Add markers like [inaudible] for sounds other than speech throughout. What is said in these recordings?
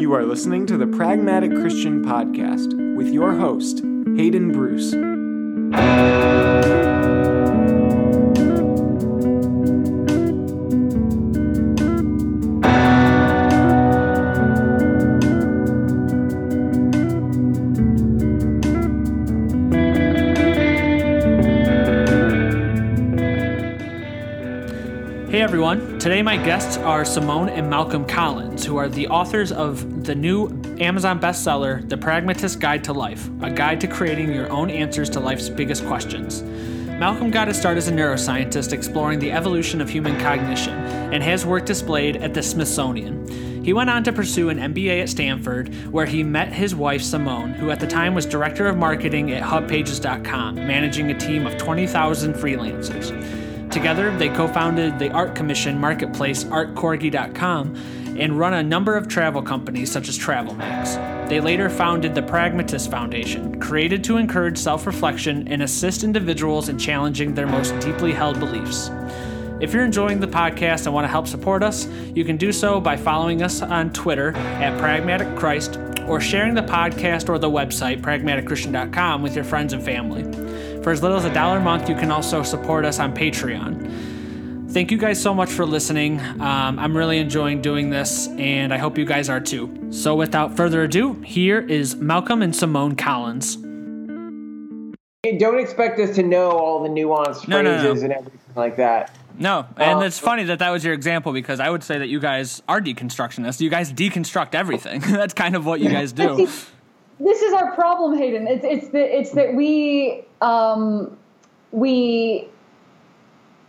You are listening to the Pragmatic Christian Podcast with your host, Hayden Bruce. Today my guests are Simone and Malcolm Collins, who are the authors of the new Amazon bestseller, The Pragmatist Guide to Life, a guide to creating your own answers to life's biggest questions. Malcolm got his start as a neuroscientist exploring the evolution of human cognition and has work displayed at the Smithsonian. He went on to pursue an MBA at Stanford, where he met his wife Simone, who at the time was director of marketing at HubPages.com, managing a team of 20,000 freelancers. Together, they co founded the art commission marketplace artcorgi.com and run a number of travel companies such as TravelMax. They later founded the Pragmatist Foundation, created to encourage self reflection and assist individuals in challenging their most deeply held beliefs. If you're enjoying the podcast and want to help support us, you can do so by following us on Twitter at Pragmatic Christ or sharing the podcast or the website, pragmaticchristian.com, with your friends and family. For as little as a dollar a month, you can also support us on Patreon. Thank you guys so much for listening. Um, I'm really enjoying doing this, and I hope you guys are too. So, without further ado, here is Malcolm and Simone Collins. Hey, don't expect us to know all the nuanced No, no, phrases no. and everything like that. No, and Uh, it's funny that that was your example because I would say that you guys are deconstructionists. You guys deconstruct everything. [laughs] That's kind of what you guys do. [laughs] this is our problem, Hayden. It's it's that it's that we um, we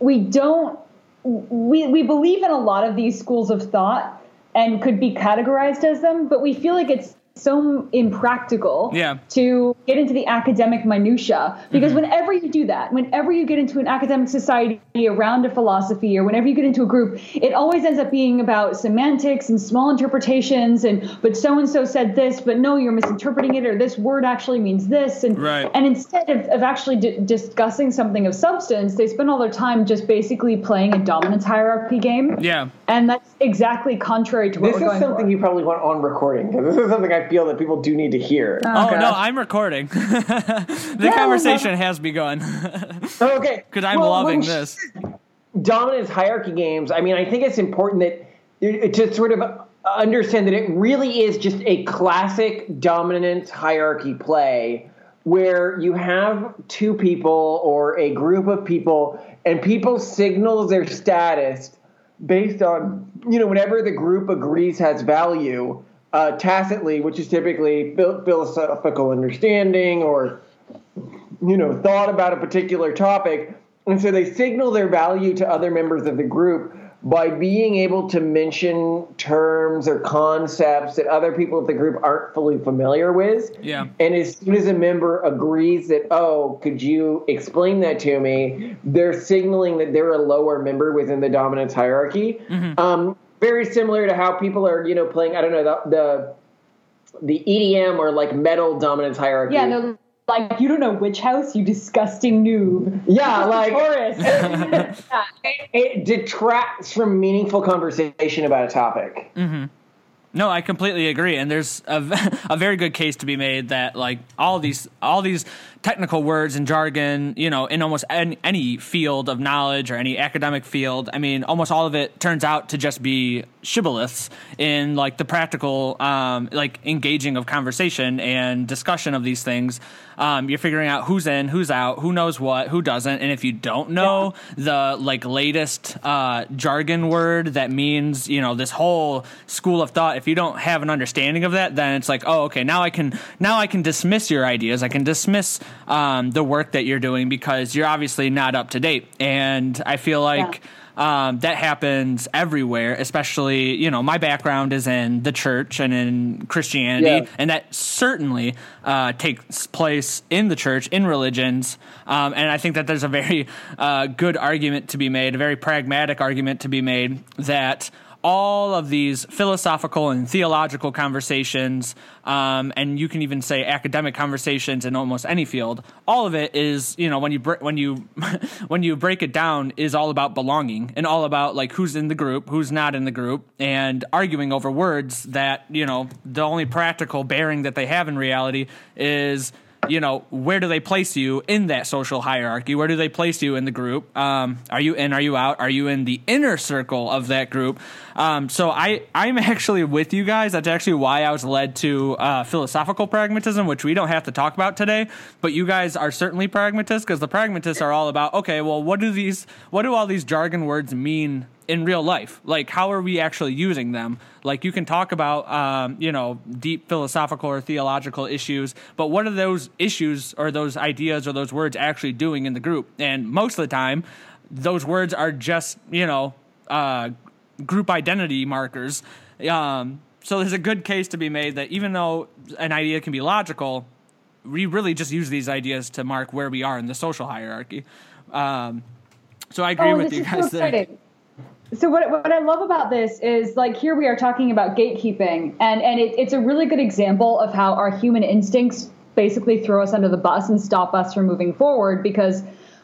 we don't we we believe in a lot of these schools of thought and could be categorized as them, but we feel like it's so impractical Yeah. to get into the academic minutia because mm-hmm. whenever you do that whenever you get into an academic society around a philosophy or whenever you get into a group it always ends up being about semantics and small interpretations and but so and so said this but no you're misinterpreting it or this word actually means this and Right. and instead of, of actually d- discussing something of substance they spend all their time just basically playing a dominance hierarchy game Yeah. and that's exactly contrary to what This we're is going something for. you probably want on recording because this is something I feel that people do need to hear. Oh, gosh. no, I'm recording. [laughs] the Yeah, conversation has begun oh, [laughs] okay, because I'm Well, loving this. dominance hierarchy games. I mean, I think it's important that to sort of understand that it really is just a classic dominance hierarchy play where you have two people or a group of people and people signal their status based on you know whatever the group agrees has value uh, tacitly which is typically philosophical understanding or you know, thought about a particular topic. And so they signal their value to other members of the group by being able to mention terms or concepts that other people of the group aren't fully familiar with. Yeah. And as soon as a member agrees that, oh, could you explain that to me? They're signaling that they're a lower member within the dominance hierarchy. Um, very similar to how people are, you know, playing, I don't know, the, the the EDM or like metal dominance hierarchy. Yeah, they're like, you don't know which house, you disgusting noob. Yeah, [laughs] like Taurus. [laughs] it, it detracts from meaningful conversation about a topic. Mm-hmm. No, I completely agree, and there's [laughs] a very good case to be made that like all these all these technical words and jargon, you know, in almost any, any field of knowledge or any academic field, I mean, almost all of it turns out to just be shibboleths in like the practical, um, like engaging of conversation and discussion of these things. Um, you're figuring out who's in, who's out, who knows what, who doesn't, and if you don't know the like latest uh, jargon word that means you know this whole school of thought, if you don't have an understanding of that, then it's like, oh, okay, now I can now I can dismiss your ideas, I can dismiss um, the work that you're doing because you're obviously not up to date, and I feel like. Um, that happens everywhere, especially, you know, my background is in the church and in Christianity, Yeah. and that certainly uh, takes place in the church, in religions. Um, and I think that there's a very uh, good argument to be made, a very pragmatic argument to be made that all of these philosophical and theological conversations, um, and you can even say academic conversations in almost any field. All of it is, you know, when you br- when you [laughs] when you break it down, is all about belonging and all about like who's in the group, who's not in the group, and arguing over words that you know the only practical bearing that they have in reality is you know, where do they place you in that social hierarchy? Where do they place you in the group? Um, are you in? Are you out? Are you in the inner circle of that group? Um, so I, I'm actually with you guys. That's actually why I was led to uh, philosophical pragmatism, which we don't have to talk about today. But you guys are certainly pragmatists because the pragmatists are all about okay, well, what do these, what do all these jargon words mean in real life. Like how are we actually using them? Like you can talk about um, you know deep philosophical or theological issues but what are those issues or those ideas or those words actually doing in the group? And most of the time those words are just you know uh, group identity markers. Um, so there's a good case to be made that even though an idea can be logical we really just use these ideas to mark where we are in the social hierarchy. Um, so I agree Oh, with you guys so there. So what, what I love about this is like here we are talking about gatekeeping and, and it, it's a really good example of how our human instincts basically throw us under the bus and stop us from moving forward because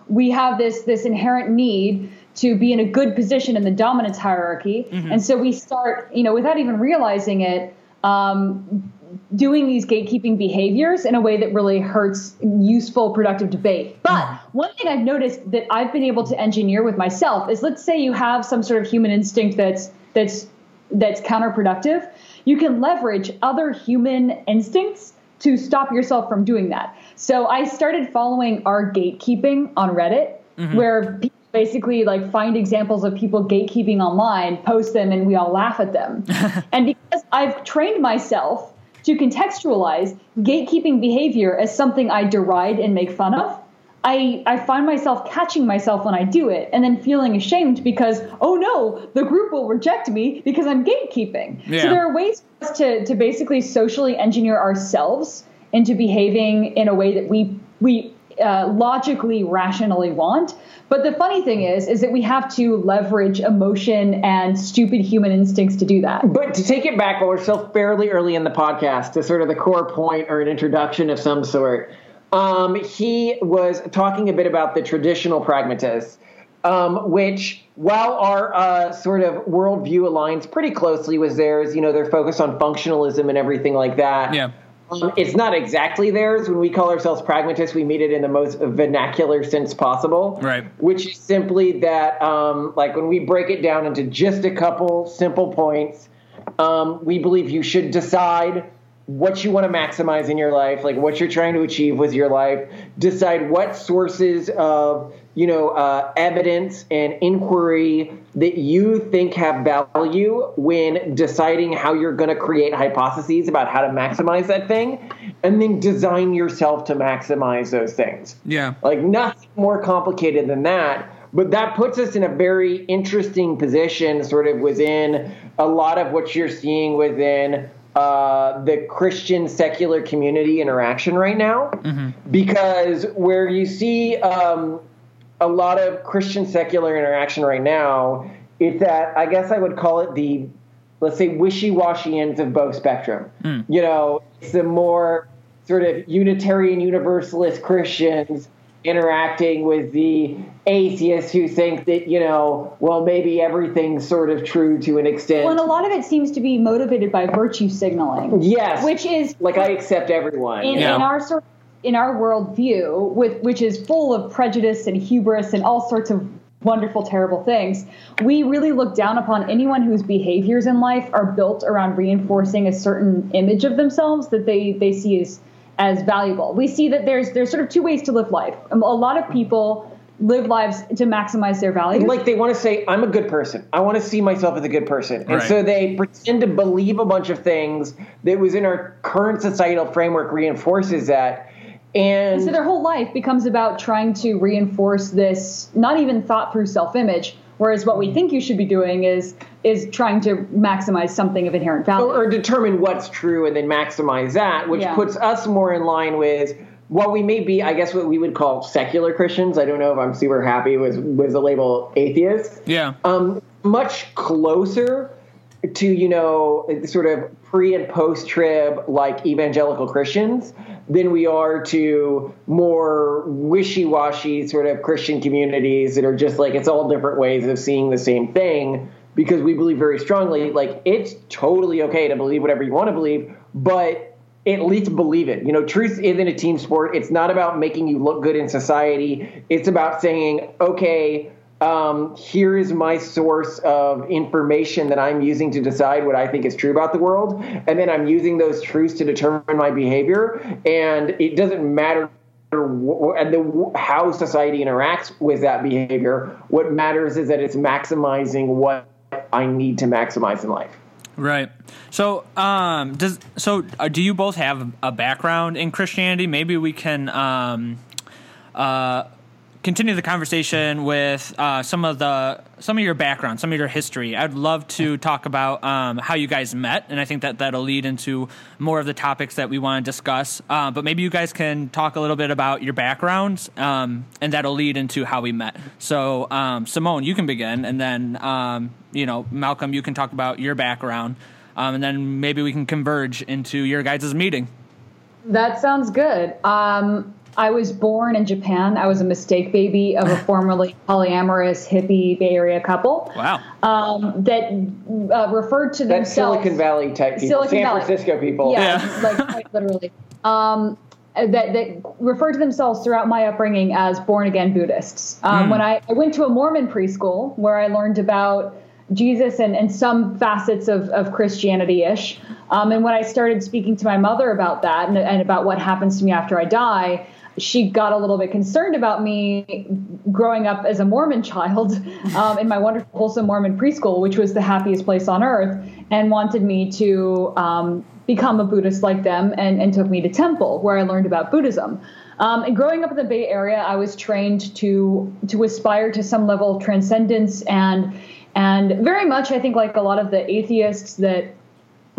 we have this this inherent need to be in a good position in the dominance hierarchy. And so we start you know without even realizing it um, doing these gatekeeping behaviors in a way that really hurts useful, productive debate. But mm. one thing I've noticed that I've been able to engineer with myself is let's say you have some sort of human instinct that's that's that's counterproductive. You can leverage other human instincts to stop yourself from doing that. So I started following r/gatekeeping on Reddit, mm-hmm. where people basically like find examples of people gatekeeping online, post them, and we all laugh at them. [laughs] and because I've trained myself to contextualize gatekeeping behavior as something I deride and make fun of. I, I find myself catching myself when I do it and then feeling ashamed because, oh no, the group will reject me because I'm gatekeeping. Yeah. So there are ways for us to, to basically socially engineer ourselves into behaving in a way that we, we uh, logically, rationally want. But the funny thing is, is that we have to leverage emotion and stupid human instincts to do that. But to take it back, while we're still fairly early in the podcast, to sort of the core point or an introduction of some sort, um, he was talking a bit about the traditional pragmatists, um, which, while our uh, sort of worldview aligns pretty closely with theirs, you know, they're focused on functionalism and everything like that. Yeah. Um, it's not exactly theirs. When we call ourselves pragmatists, we mean it in the most vernacular sense possible. Right. Which is simply that, um, like, when we break it down into just a couple simple points, um, we believe you should decide what you want to maximize in your life, like what you're trying to achieve with your life. Decide what sources of, you know, uh, evidence and inquiry that you think have value when deciding how you're going to create hypotheses about how to maximize that thing, and then design yourself to maximize those things. Yeah. Like nothing more complicated than that. But that puts us in a very interesting position, sort of within a lot of what you're seeing within uh, the Christian secular community interaction right now. Because where you see um, a lot of Christian secular interaction right now, it's that I guess I would call it the let's say wishy-washy ends of both spectrum. You know, it's the more sort of Unitarian Universalist Christians interacting with the atheists who think that you know, well, maybe everything's sort of true to an extent. Well, and a lot of it seems to be motivated by virtue signaling, yes, which is like I accept everyone. in, Yeah. in our sort in our worldview, with which is full of prejudice and hubris and all sorts of wonderful, terrible things. We really look down upon anyone whose behaviors in life are built around reinforcing a certain image of themselves that they they see as as valuable. We see that there's there's sort of two ways to live life. Um, A lot of people live lives to maximize their value. like they want to say i'm a good person i want to see myself as a good person and Right. so they pretend to believe a bunch of things that was in our current societal framework reinforces that and So their whole life becomes about trying to reinforce this not even thought through self-image, whereas what we think you should be doing is is trying to maximize something of inherent value. or, or determine what's true and then maximize that which Yeah. puts us more in line with what we may be i guess what we would call secular christians i don't know if i'm super happy with with the label atheist Yeah. um, much closer to you know sort of pre and post trib like evangelical Christians than we are to more wishy washy sort of Christian communities that are just like it's all different ways of seeing the same thing because we believe very strongly like it's totally okay to believe whatever you want to believe, but at least believe it. You know, truth isn't a team sport. It's not about making you look good in society. It's about saying, okay, um, here is my source of information that I'm using to decide what I think is true about the world. And then I'm using those truths to determine my behavior. And it doesn't matter and the, how society interacts with that behavior. What matters is that it's maximizing what I need to maximize in life. Right. So, um, does so uh, do you both have a background in Christianity? Maybe we can um, uh, continue the conversation with uh, some of the some of your background, some of your history. I'd love to talk about um, how you guys met, and I think that that'll lead into more of the topics that we want to discuss. Uh, but maybe you guys can talk a little bit about your backgrounds, um, and that'll lead into how we met. So, um, Simone, you can begin, and then um, you know, Malcolm, you can talk about your background, um, and then maybe we can converge into your guys' meeting. That sounds good. Um, I was born in Japan. I was a mistake baby of a [laughs] formerly polyamorous hippie Bay Area couple. Wow. Um, that uh, referred to That's themselves. Silicon Valley type people, Silicon San Valley. Francisco people. Yeah, Yeah. [laughs] like quite literally. Um, that, that referred to themselves throughout my upbringing as born again Buddhists. Um, When I, I went to a Mormon preschool where I learned about Jesus and, and some facets of, of Christianity ish. Um, and when I started speaking to my mother about that and, and about what happens to me after I die, she got a little bit concerned about me growing up as a Mormon child [laughs] um, in my wonderful, wholesome Mormon preschool, which was the happiest place on earth, and wanted me to um, become a Buddhist like them and, and took me to temple where I learned about Buddhism. Um, and growing up in the Bay Area, I was trained to to aspire to some level of transcendence and and very much, I think, like a lot of the atheists that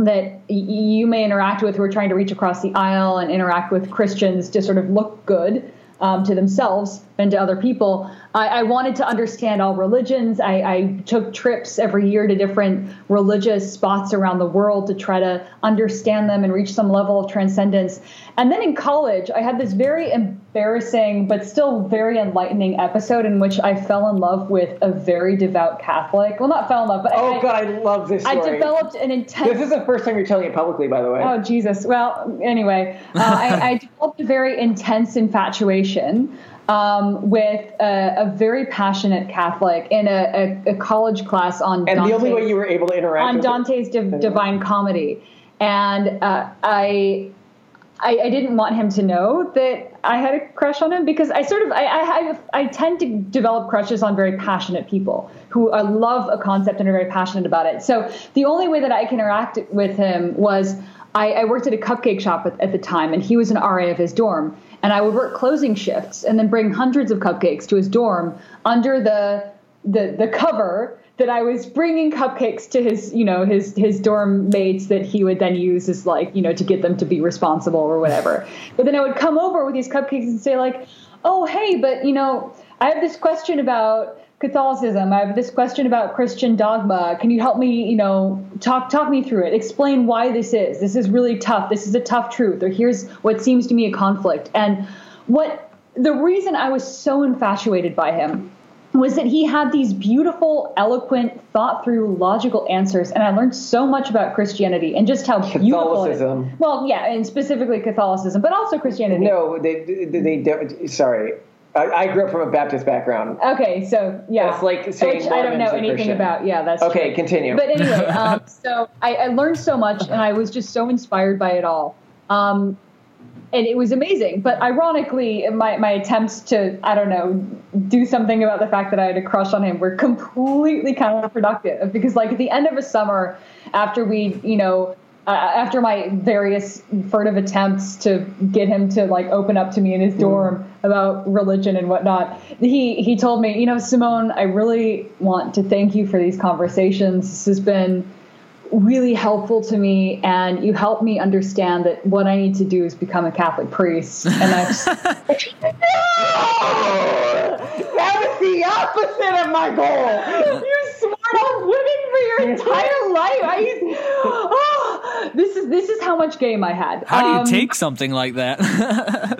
that you may interact with who are trying to reach across the aisle and interact with Christians to sort of look good um, to themselves and to other people. I, I wanted to understand all religions. I, I took trips every year to different religious spots around the world to try to understand them and reach some level of transcendence. And then in college, I had this very embarrassing but still very enlightening episode in which I fell in love with a very devout Catholic. Well, not fell in love, but Oh I, God, I love this I developed an intense. this is the first time you're telling it publicly, by the way. Oh Jesus! Well, anyway, uh, I, I [laughs] developed a very intense infatuation um, with a, a very passionate Catholic in a, a, a college class on and the only way you were able to interact on Dante's Div- Divine Comedy, and uh, I, I I didn't want him to know that I had a crush on him because I sort of I I, I, I tend to develop crushes on very passionate people who uh, love a concept and are very passionate about it. So the only way that I can interact with him was. I, I worked at a cupcake shop at, at the time, and he was an RA of his dorm. And I would work closing shifts and then bring hundreds of cupcakes to his dorm under the the the cover that I was bringing cupcakes to his, you know, his his dorm mates that he would then use as like, you know, to get them to be responsible or whatever. But then I would come over with these cupcakes and say like, "Oh, hey, but you know, I have this question about Catholicism. I have this question about Christian dogma. Can you help me, you know, talk talk me through it? Explain why this is. This is really tough. This is a tough truth. Or here's what seems to me a conflict." And what the reason I was so infatuated by him was that he had these beautiful, eloquent, thought through, logical answers. And I learned so much about Christianity and just how beautiful it is. Catholicism. Well, yeah, and specifically Catholicism, but also Christianity. No, they, they, they don't. Sorry. I, I grew up from a Baptist background. Okay, so yeah. That's like saying Which I don't know anything Christian. about. Yeah, that's Okay, true. continue. But anyway, [laughs] um, so I, I learned so much and I was just so inspired by it all. Um, and it was amazing. But ironically, my, my attempts to, I don't know, do something about the fact that I had a crush on him were completely counterproductive because, like, at the end of a summer, after we, you know, uh, after my various furtive attempts to get him to like open up to me in his dorm about religion and whatnot, he he told me, you know, Simone, I really want to thank you for these conversations. This has been really helpful to me and you helped me understand that what I need to do is become a Catholic priest. And I just, [laughs] [laughs] that was the opposite of my goal. you smart women for your your [laughs] entire life. I, oh, this is this is how much game I had. How do you Um, take something like that?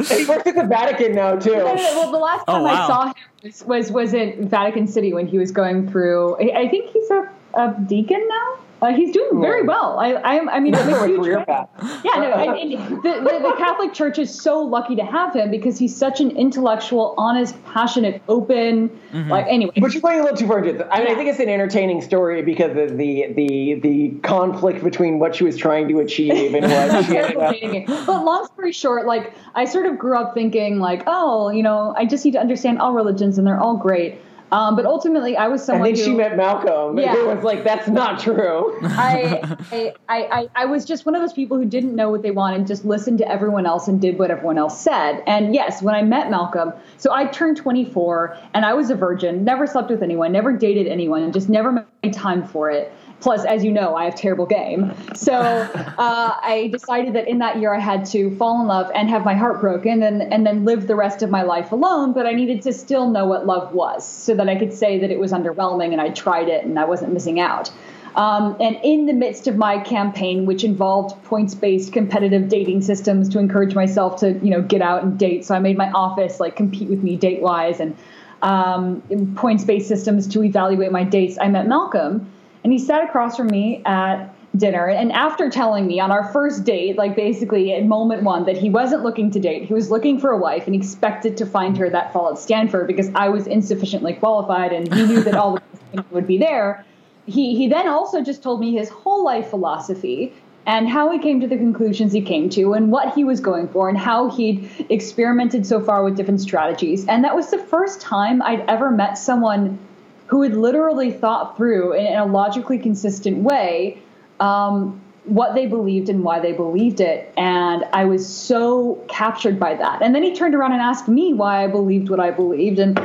He works at the Vatican now too. Well, the last Oh, time wow. I saw him was, was was in Vatican City when he was going through. I, I think he's a, a deacon now. Uh, he's doing very well. I, I'm, I mean, [laughs] I'm a a huge fan. Yeah, no, the, the, the Catholic Church is so lucky to have him because he's such an intellectual, honest, passionate, open. Mm-hmm. Like anyway, But you're going a little too far into it. I mean, I think it's an entertaining story because of the the the conflict between what she was trying to achieve and what she ended up. But long story short, like I sort of grew up thinking like, oh, you know, I just need to understand all religions and they're all great. Um, but ultimately, I was someone. And then who she met Malcolm. Yeah. It was like that's not true. [laughs] I, I, I, I, I was just one of those people who didn't know what they wanted, just listened to everyone else and did what everyone else said. And yes, when I met Malcolm, so I turned 24 and I was a virgin, never slept with anyone, never dated anyone, and just never made time for it. Plus, as you know, I have terrible game. So [laughs] uh, I decided that in that year I had to fall in love and have my heart broken and, and then live the rest of my life alone. But I needed to still know what love was so that I could say that it was underwhelming and I tried it and I wasn't missing out. Um, and in the midst of my campaign, which involved points-based competitive dating systems to encourage myself to, you know, get out and date, so I made my office like compete with me date-wise, and um, points-based systems to evaluate my dates. I met Malcolm, and he sat across from me at dinner. And after telling me on our first date, like basically at moment one, that he wasn't looking to date, he was looking for a wife and expected to find her that fall at Stanford because I was insufficiently qualified and he knew that all the things would be there. He, he then also just told me his whole life philosophy and how he came to the conclusions he came to and what he was going for and how he'd experimented so far with different strategies. And that was the first time I'd ever met someone who had literally thought through in a logically consistent way um, what they believed and why they believed it. And I was so captured by that. And then he turned around and asked me why I believed what I believed. And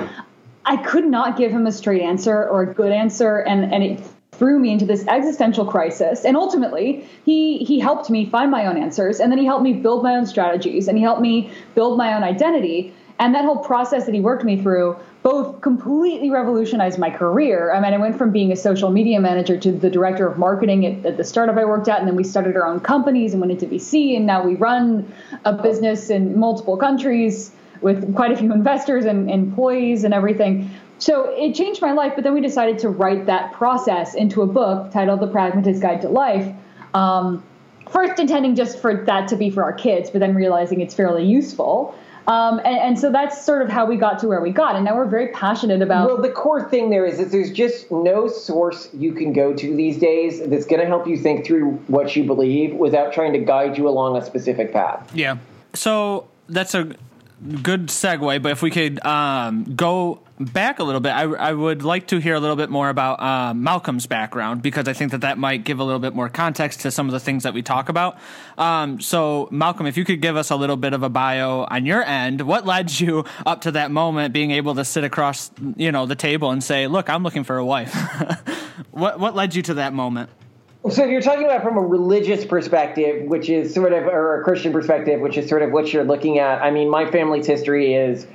I could not give him a straight answer or a good answer. And, and it threw me into this existential crisis. And ultimately, he, he helped me find my own answers. And then he helped me build my own strategies and he helped me build my own identity. And that whole process that he worked me through both completely revolutionized my career. I mean, I went from being a social media manager to the director of marketing at, at, the startup I worked at, and then we started our own companies and went into VC, and now we run a business in multiple countries with quite a few investors and employees and everything. So it changed my life, but then we decided to write that process into a book titled The Pragmatist Guide to Life. Um, first intending just for that to be for our kids, but then realizing it's fairly useful. Um, and, and, so that's sort of how we got to where we got. And now we're very passionate about. Well, the core thing there is that there's just no source you can go to these days that's going to help you think through what you believe without trying to guide you along a specific path. Yeah. So that's a good segue, but if we could um, go back a little bit, I, I, would like to hear a little bit more about um, Malcolm's background because I think that that might give a little bit more context to some of the things that we talk about. Um, so, Malcolm, if you could give us a little bit of a bio on your end, what led you up to that moment, being able to sit across, you know, the table and say, "Look, I'm looking for a wife." [laughs] what what led you to that moment? So you're talking about from a religious perspective, which is sort of, or a Christian perspective, which is sort of what you're looking at. I mean, my family's history is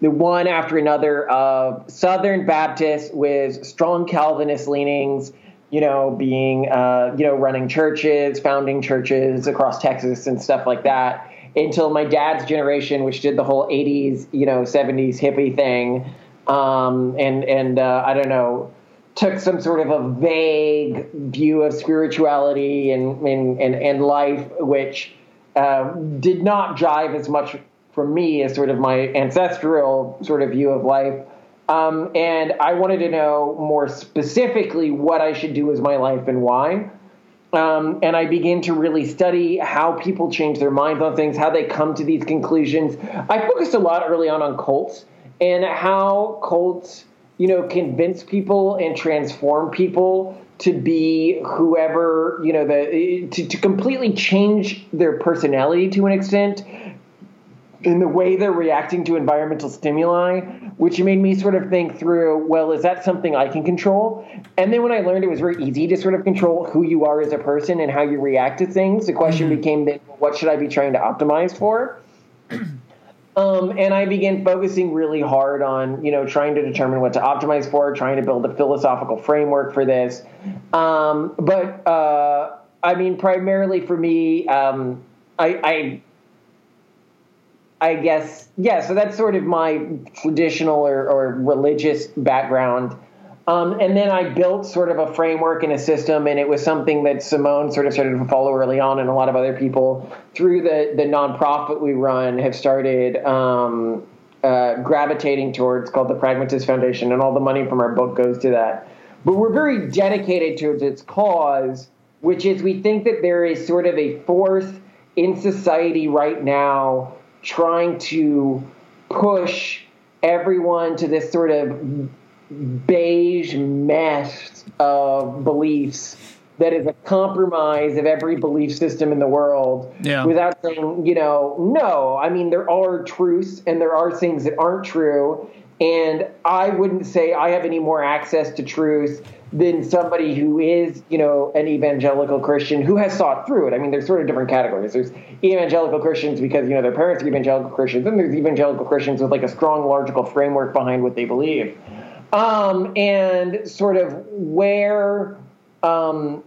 the one after another of Southern Baptists with strong Calvinist leanings, you know, being, uh, you know, running churches, founding churches across Texas and stuff like that, until my dad's generation, which did the whole 80s, you know, 70s hippie thing. Um, and, and uh, I don't know, took some sort of a vague view of spirituality and, and, and, and life, which uh, did not jive as much for me is sort of my ancestral sort of view of life. Um, and I wanted to know more specifically what I should do with my life and why. Um, and I began to really study how people change their minds on things, how they come to these conclusions. I focused a lot early on on cults and how cults, you know, convince people and transform people to be whoever, you know, the to, to completely change their personality to an extent in the way they're reacting to environmental stimuli, which made me sort of think through, well, is that something I can control? And then when I learned it was very easy to sort of control who you are as a person and how you react to things, the question mm-hmm. became then, what should I be trying to optimize for? [clears throat] Um, and I began focusing really hard on, you know, trying to determine what to optimize for, trying to build a philosophical framework for this. Um, but uh, I mean, primarily for me, um, I, I, I guess, yeah. So that's sort of my traditional or, or religious background. Um, and then I built sort of a framework and a system, and it was something that Simone sort of started to follow early on, and a lot of other people through the the nonprofit we run have started um, uh, gravitating towards, called the Pragmatist Foundation, and all the money from our book goes to that. But we're very dedicated towards its cause, which is we think that there is sort of a force in society right now trying to push everyone to this sort of beige mess of beliefs that is a compromise of every belief system in the world Yeah. without saying, you know, no. I mean, there are truths and there are things that aren't true. And I wouldn't say I have any more access to truth than somebody who is, you know, an evangelical Christian who has thought through it. I mean, there's sort of different categories. There's evangelical Christians because, you know, their parents are evangelical Christians, and there's evangelical Christians with like a strong logical framework behind what they believe um, and sort of where um,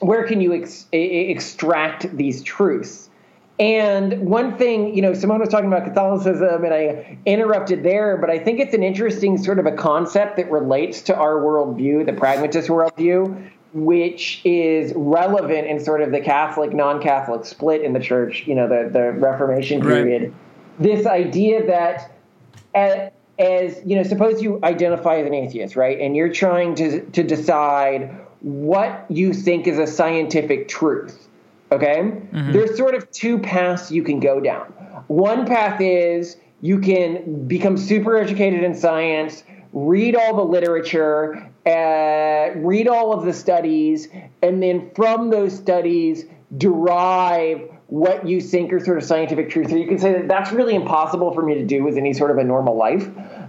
where can you ex- extract these truths? And one thing, you know, Simone was talking about Catholicism, and I interrupted there, but I think it's an interesting sort of a concept that relates to our worldview, the pragmatist worldview, which is relevant in sort of the Catholic non-Catholic split in the church, you know, the the Reformation Right. period. This idea that as, as you know, suppose you identify as an atheist, right? And you're trying to to decide what you think is a scientific truth. Okay? There's sort of two paths you can go down. One path is you can become super educated in science, read all the literature, uh, read all of the studies, and then from those studies derive what you think are sort of scientific truth. So you can say that that's really impossible for me to do with any sort of a normal life.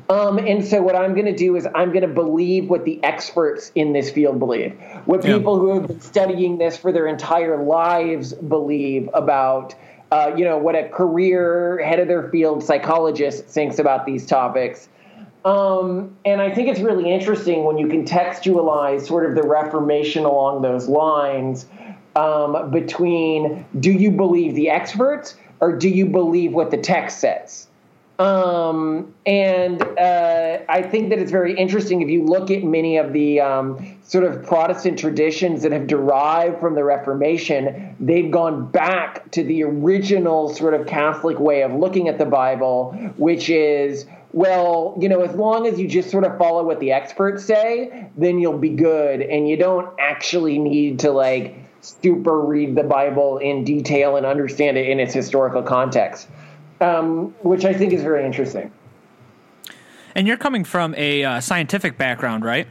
Um, and so what I'm going to do is I'm going to believe what the experts in this field believe, what Yeah. people who have been studying this for their entire lives believe about. Uh, you know what a career head of their field psychologist thinks about these topics. Um, and I think it's really interesting when you contextualize sort of the Reformation along those lines um, between do you believe the experts or do you believe what the text says? Um, and uh, I think that it's very interesting if you look at many of the um, sort of Protestant traditions that have derived from the Reformation, they've gone back to the original sort of Catholic way of looking at the Bible, which is well, you know, as long as you just sort of follow what the experts say, then you'll be good. And you don't actually need to like super read the Bible in detail and understand it in its historical context, um, which I think is very interesting. And you're coming from a uh, scientific background, right?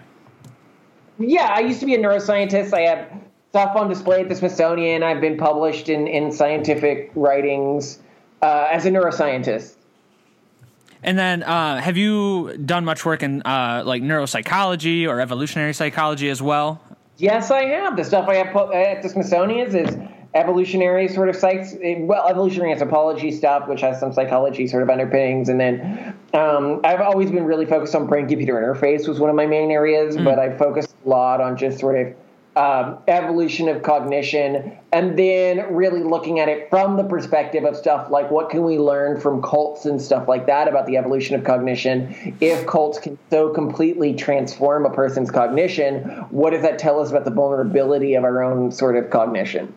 Yeah, I used to be a neuroscientist. I have stuff on display at the Smithsonian. I've been published in, in scientific writings uh, as a neuroscientist. And then, uh, have you done much work in uh, like neuropsychology or evolutionary psychology as well? Yes, I have. The stuff I have at the Smithsonian is evolutionary sort of psych, well, evolutionary anthropology stuff, which has some psychology sort of underpinnings. And then um, I've always been really focused on brain-computer interface was one of my main areas, but I focused a lot on just sort of um, evolution of cognition, and then really looking at it from the perspective of stuff like what can we learn from cults and stuff like that about the evolution of cognition. If cults can so completely transform a person's cognition, what does that tell us about the vulnerability of our own sort of cognition?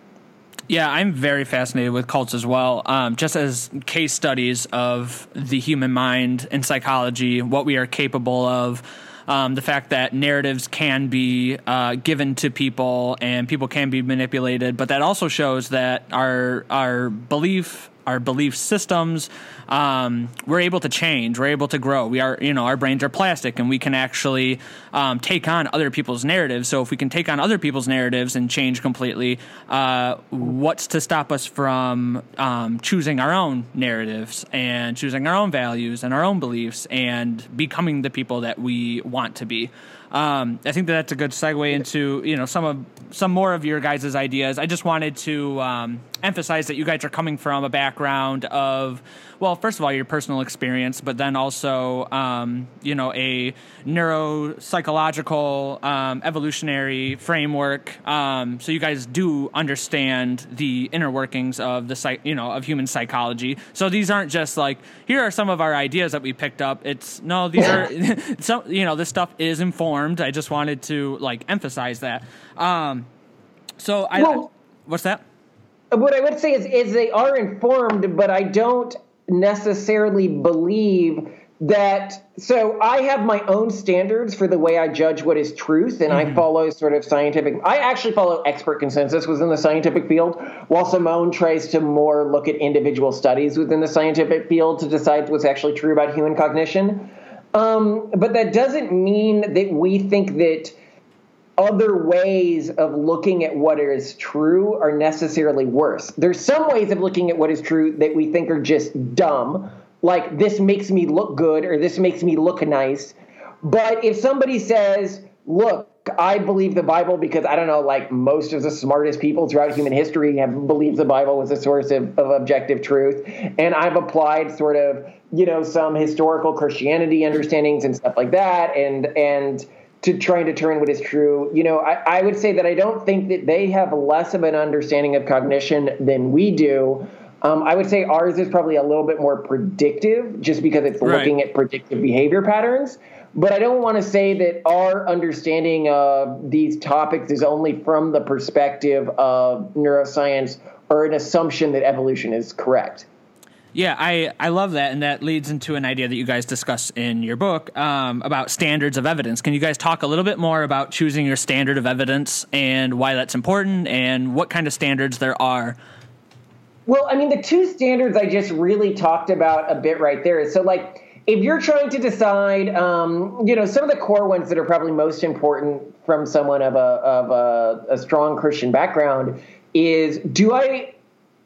Yeah, I'm very fascinated with cults as well. Um, just as case studies of the human mind and psychology, what we are capable of, um, the fact that narratives can be uh, given to people and people can be manipulated, but that also shows that our our belief our belief systems um, we're able to change we're able to grow. We are you know our brains are plastic and we can actually um, take on other people's narratives. So if we can take on other people's narratives and change completely uh, what's to stop us from um, choosing our own narratives and choosing our own values and our own beliefs and becoming the people that we want to be um, I think that that's a good segue into you know some of some more of your guys' ideas. I just wanted to um, emphasize that you guys are coming from a background of well, first of all, your personal experience, but then also, um, you know, a neuropsychological um, evolutionary framework. Um, so you guys do understand the inner workings of the psych, you know, of human psychology. So these aren't just like here are some of our ideas that we picked up. It's no, these are [laughs] [laughs] some, you know, this stuff is informed. I just wanted to like emphasize that. Um, so I, well, what's that? What I would say is, is they are informed, but I don't necessarily believe that so I have my own standards for the way I judge what is truth, and mm-hmm. I follow sort of scientific. I actually follow expert consensus within the scientific field, while Simone tries to more look at individual studies within the scientific field to decide what's actually true about human cognition. Um, but that doesn't mean that we think that other ways of looking at what is true are necessarily worse. There's some ways of looking at what is true that we think are just dumb, like this makes me look good or this makes me look nice. But if somebody says, look, I believe the Bible because I don't know, like most of the smartest people throughout human history have believed the Bible was a source of, of objective truth. And I've applied sort of, you know, some historical Christianity understandings and stuff like that. And, and, to try and determine what is true. You know, I, I, would say that I don't think that they have less of an understanding of cognition than we do. Um, I would say ours is probably a little bit more predictive just because it's right. looking at predictive behavior patterns. But I don't want to say that our understanding of these topics is only from the perspective of neuroscience or an assumption that evolution is correct. Yeah, I, I love that, and that leads into an idea that you guys discuss in your book um, about standards of evidence. Can you guys talk a little bit more about choosing your standard of evidence and why that's important, and what kind of standards there are? Well, I mean, the two standards I just really talked about a bit right there. So, like, if you're trying to decide, um, you know, some of the core ones that are probably most important from someone of a of a, a strong Christian background is: Do I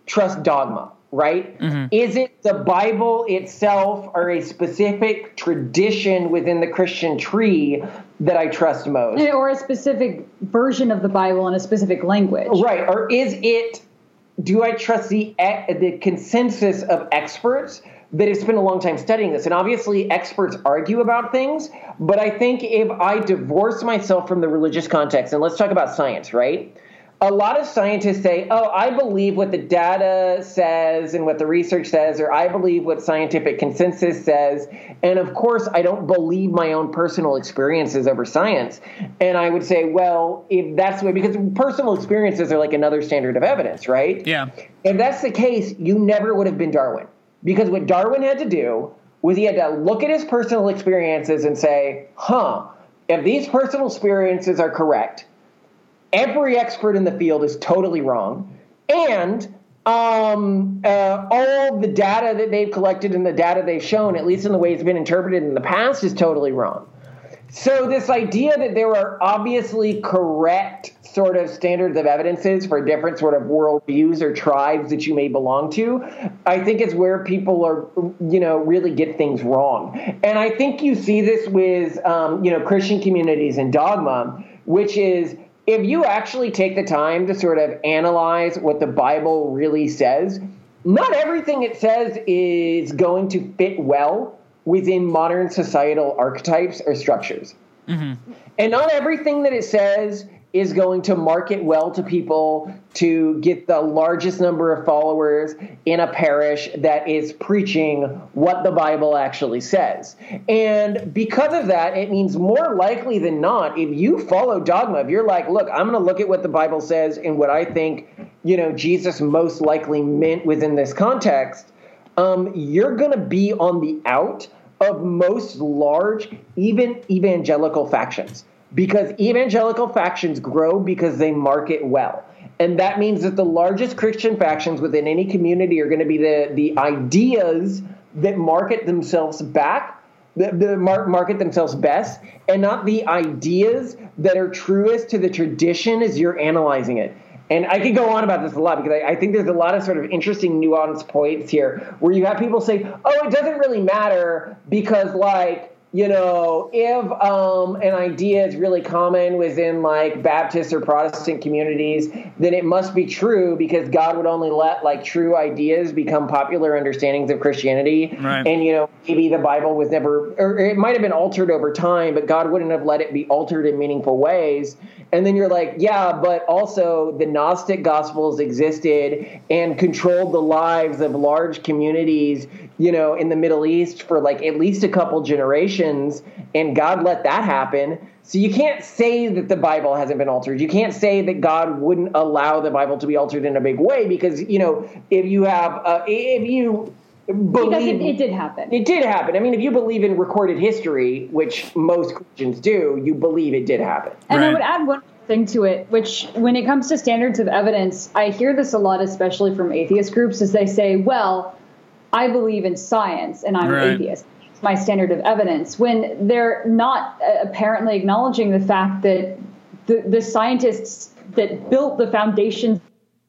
trust dogma? Right? Mm-hmm. Is it the Bible itself or a specific tradition within the Christian tree that I trust most? Or a specific version of the Bible in a specific language. Right. Or is it, do I trust the, the consensus of experts? that have spent a long time studying this. And obviously, experts argue about things, but I think if I divorce myself from the religious context, and let's talk about science, right? A lot of scientists say, oh, I believe what the data says and what the research says, or I believe what scientific consensus says. And of course, I don't believe my own personal experiences over science. And I would say, well, if that's the way, because personal experiences are like another standard of evidence, right? Yeah. If that's the case, you never would have been Darwin. Because what Darwin had to do was he had to look at his personal experiences and say, huh, if these personal experiences are correct, every expert in the field is totally wrong, and um, uh, all the data that they've collected and the data they've shown, at least in the way it's been interpreted in the past, is totally wrong. So this idea that there are obviously correct sort of standards of evidences for different sort of worldviews or tribes that you may belong to, I think is where people are, you know, really get things wrong. And I think you see this with, um, you know, Christian communities and dogma, which is if you actually take the time to sort of analyze what the Bible really says, not everything it says is going to fit well within modern societal archetypes or structures. Mm-hmm. And not everything that it says is going to market well to people to get the largest number of followers in a parish that is preaching what the Bible actually says. And because of that, it means more likely than not, if you follow dogma, if you're like, look, I'm going to look at what the Bible says and what I think, you know, Jesus most likely meant within this context, um, you're going to be on the out of most large, even evangelical factions because evangelical factions grow because they market well. And that means that the largest Christian factions within any community are going to be the, the ideas that market themselves back, the, the market themselves best, and not the ideas that are truest to the tradition as you're analyzing it. And I could go on about this a lot because I, I, think there's a lot of sort of interesting nuanced points here where you have people say, oh, it doesn't really matter because, like, you know, if um, an idea is really common within like Baptist or Protestant communities, then it must be true because God would only let like true ideas become popular understandings of Christianity. Right. And, you know, maybe the Bible was never, or it might have been altered over time, but God wouldn't have let it be altered in meaningful ways. And then you're like, yeah, but also the Gnostic Gospels existed and controlled the lives of large communities, you know, in the Middle East for like at least a couple generations. And God let that happen. So you can't say that the Bible hasn't been altered. You can't say that God wouldn't allow the Bible to be altered in a big way because, you know, if you have, uh, if you believe. Because it, it did happen. It did happen. I mean, if you believe in recorded history, which most Christians do, you believe it did happen. And I would add one thing to it, which when it comes to standards of evidence, I hear this a lot, especially from atheist groups, is they say, well, I believe in science and I'm Right. an atheist. It's my standard of evidence. When they're not uh, apparently acknowledging the fact that the, the scientists that built the foundations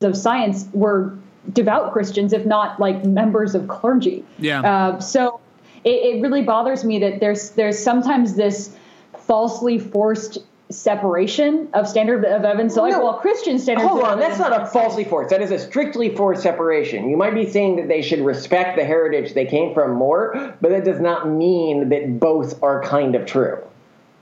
of science were devout Christians, if not like members of clergy. Yeah. Uh, so it, it really bothers me that there's there's sometimes this falsely forced separation of standard of evidence. So like, well, Christian standards. Hold on, that's not a falsely forced. That is a strictly forced separation. You might be saying that they should respect the heritage they came from more, but that does not mean that both are kind of true.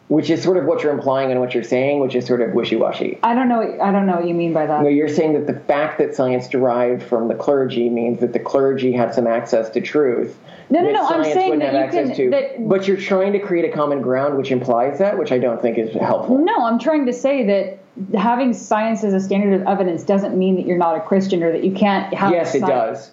Which is sort of what you're implying and what you're saying, which is sort of wishy-washy. I don't know. I don't know what you mean by that. No, you're saying that the fact that science derived from the clergy means that the clergy had some access to truth. No, no, no, I'm saying that you can- to. that- but you're trying to create a common ground, which implies that, which I don't think is helpful. No, I'm trying to say that having science as a standard of evidence doesn't mean that you're not a Christian or that you can't have. Yes, it does.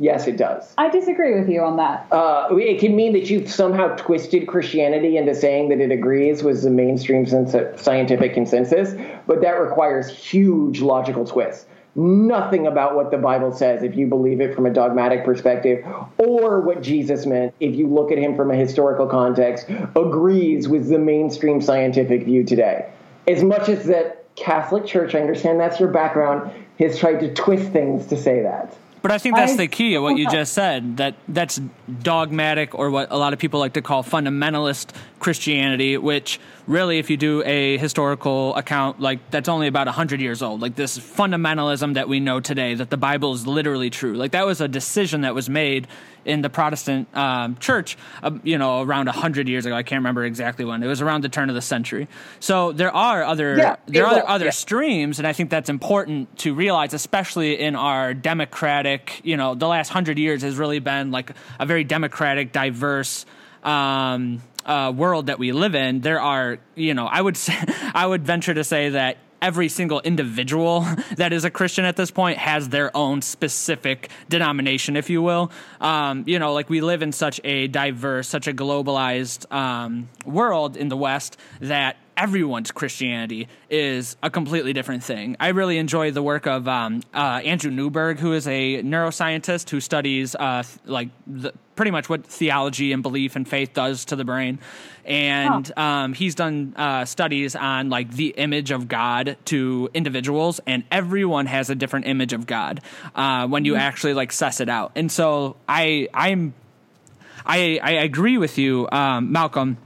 Yes, it does. I disagree with you on that. Uh, it can mean that you've somehow twisted Christianity into saying that it agrees with the mainstream sens- scientific consensus, but that requires huge logical twists. Nothing about what the Bible says, if you believe it from a dogmatic perspective, or what Jesus meant, if you look at him from a historical context, agrees with the mainstream scientific view today. As much as that Catholic Church, I understand that's your background, has tried to twist things to say that. But I think that's I- the key of what you just said. That that's dogmatic, or what a lot of people like to call fundamentalist Christianity. Which really, if you do a historical account, like that's only about hundred years old. Like this fundamentalism that we know today, that the Bible is literally true. Like that was a decision that was made in the Protestant um, church, uh, you know, around hundred years ago. I can't remember exactly when. It was around the turn of the century. So there are other Yeah, there are was, other yeah. streams, and I think that's important to realize, especially in our democratic. You know, the last hundred years has really been like a very democratic, diverse um, uh, world that we live in. There are, you know, I would [laughs] say, I would venture to say that every single individual [laughs] that is a Christian at this point has their own specific denomination, if you will. Um, you know, like we live in such a diverse, such a globalized um, world in the West that everyone's Christianity is a completely different thing. I really enjoy the work of um, uh, Andrew Newberg, who is a neuroscientist who studies uh, th- like the, pretty much what theology and belief and faith does to the brain. And um, he's done uh, studies on like the image of God to individuals, and everyone has a different image of God uh, when you actually like suss it out. And so I I'm I I agree with you, um, Malcolm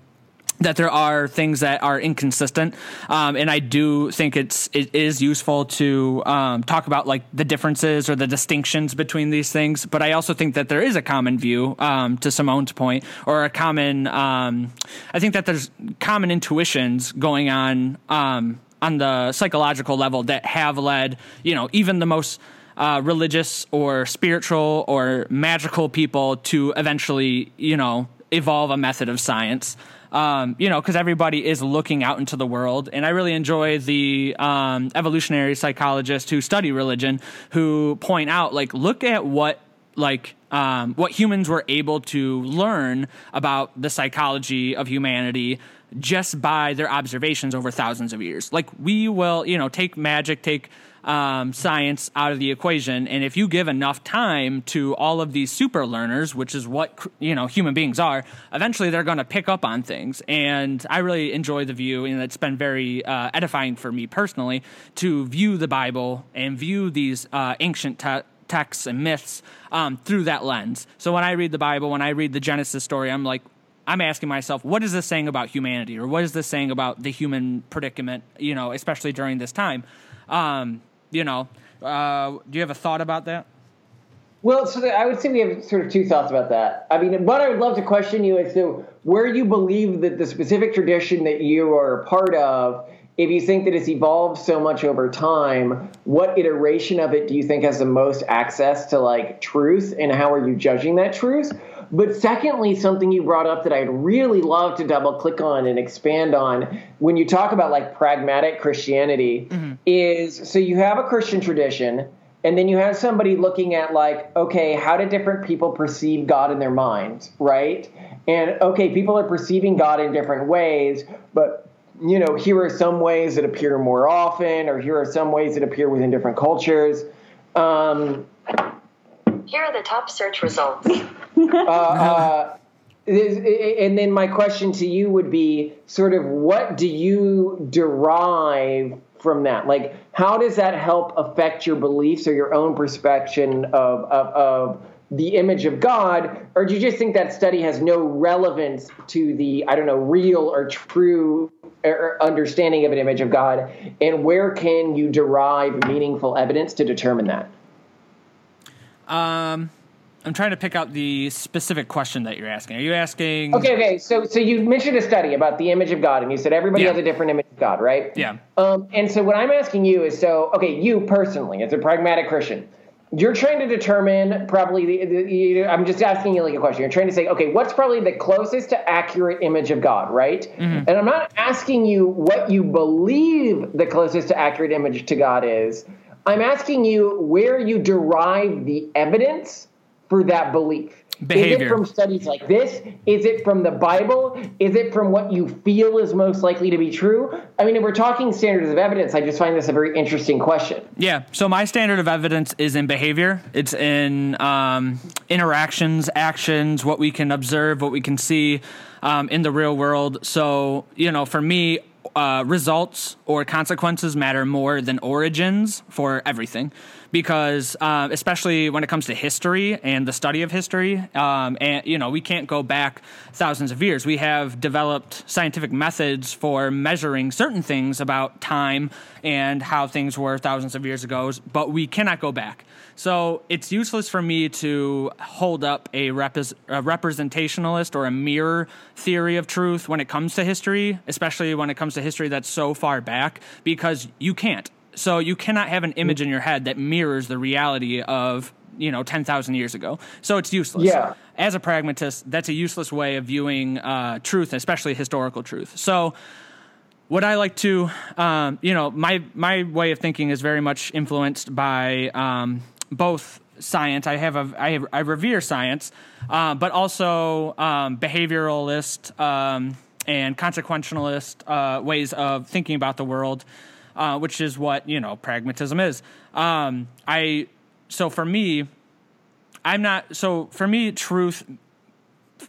that there are things that are inconsistent, um, and I do think it's it is useful to um, talk about like the differences or the distinctions between these things. But I also think that there is a common view, um, to Simone's point, or a common. Um, I think that there's common intuitions going on um, on the psychological level that have led, you know, even the most uh, religious or spiritual or magical people to eventually, you know, evolve a method of science. Um, you know, because everybody is looking out into the world, and I really enjoy the um, evolutionary psychologists who study religion who point out, like, look at what like um, what humans were able to learn about the psychology of humanity just by their observations over thousands of years. Like we will, you know, take magic, take um, science out of the equation, and if you give enough time to all of these super learners, which is what you know human beings are, eventually they're going to pick up on things. And I really enjoy the view, and it's been very uh, edifying for me personally to view the Bible and view these uh, ancient te- texts and myths um, through that lens. So when I read the Bible, when I read the Genesis story, I'm like, I'm asking myself, what is this saying about humanity, or what is this saying about the human predicament? You know, especially during this time. Um, you know, uh, do you have a thought about that? Well, so I would say we have sort of two thoughts about that. I mean, what I would love to question you is to where you believe that the specific tradition that you are a part of, if you think that it's evolved so much over time, what iteration of it do you think has the most access to like truth, and how are you judging that truth? But secondly, something you brought up that I'd really love to double click on and expand on when you talk about like pragmatic Christianity mm-hmm. is so you have a Christian tradition and then you have somebody looking at like okay how do different people perceive god in their minds right? And okay people are perceiving god in different ways but you know here are some ways that appear more often or here are some ways that appear within different cultures. Um, here are the top search results uh, [laughs] uh, and then my question to you would be sort of what do you derive from that? Like, how does that help affect your beliefs or your own perception of, of, of the image of God? Or do you just think that study has no relevance to the, I don't know, real or true understanding of an image of God? And where can you derive meaningful evidence to determine that? Um, I'm trying to pick out the specific question that you're asking. Are you asking? Okay, okay. So, so you mentioned a study about the image of God, and you said everybody yeah. has a different image of God, right? Yeah. Um, and so, what I'm asking you is, so okay, you personally, as a pragmatic Christian, you're trying to determine probably the, the, I'm just asking you like a question. You're trying to say, okay, what's probably the closest to accurate image of God, right? Mm-hmm. And I'm not asking you what you believe the closest to accurate image to God is. I'm asking you where you derive the evidence for that belief? Behavior. Is it from studies like this? Is it from the Bible? Is it from what you feel is most likely to be true? I mean, if we're talking standards of evidence, I just find this a very interesting question. Yeah. So my standard of evidence is in behavior. It's in um, interactions, actions, what we can observe, what we can see um, in the real world. So you know, for me, uh, results or consequences matter more than origins for everything because uh, especially when it comes to history and the study of history, um, and you know we can't go back thousands of years. We have developed scientific methods for measuring certain things about time and how things were thousands of years ago, but we cannot go back. So it's useless for me to hold up a, repres- a, representationalist or a mirror theory of truth when it comes to history, especially when it comes to history that's so far back, because you can't. So you cannot have an image in your head that mirrors the reality of you know 10,000 years ago. So it's useless. Yeah. As a pragmatist, that's a useless way of viewing uh, truth, especially historical truth. So what I like to, um, you know, my my way of thinking is very much influenced by um, both science. I have a I, have, I revere science, uh, but also um, behavioralist um, and consequentialist uh, ways of thinking about the world uh, which is what you know pragmatism is. Um, I so for me, I'm not so for me truth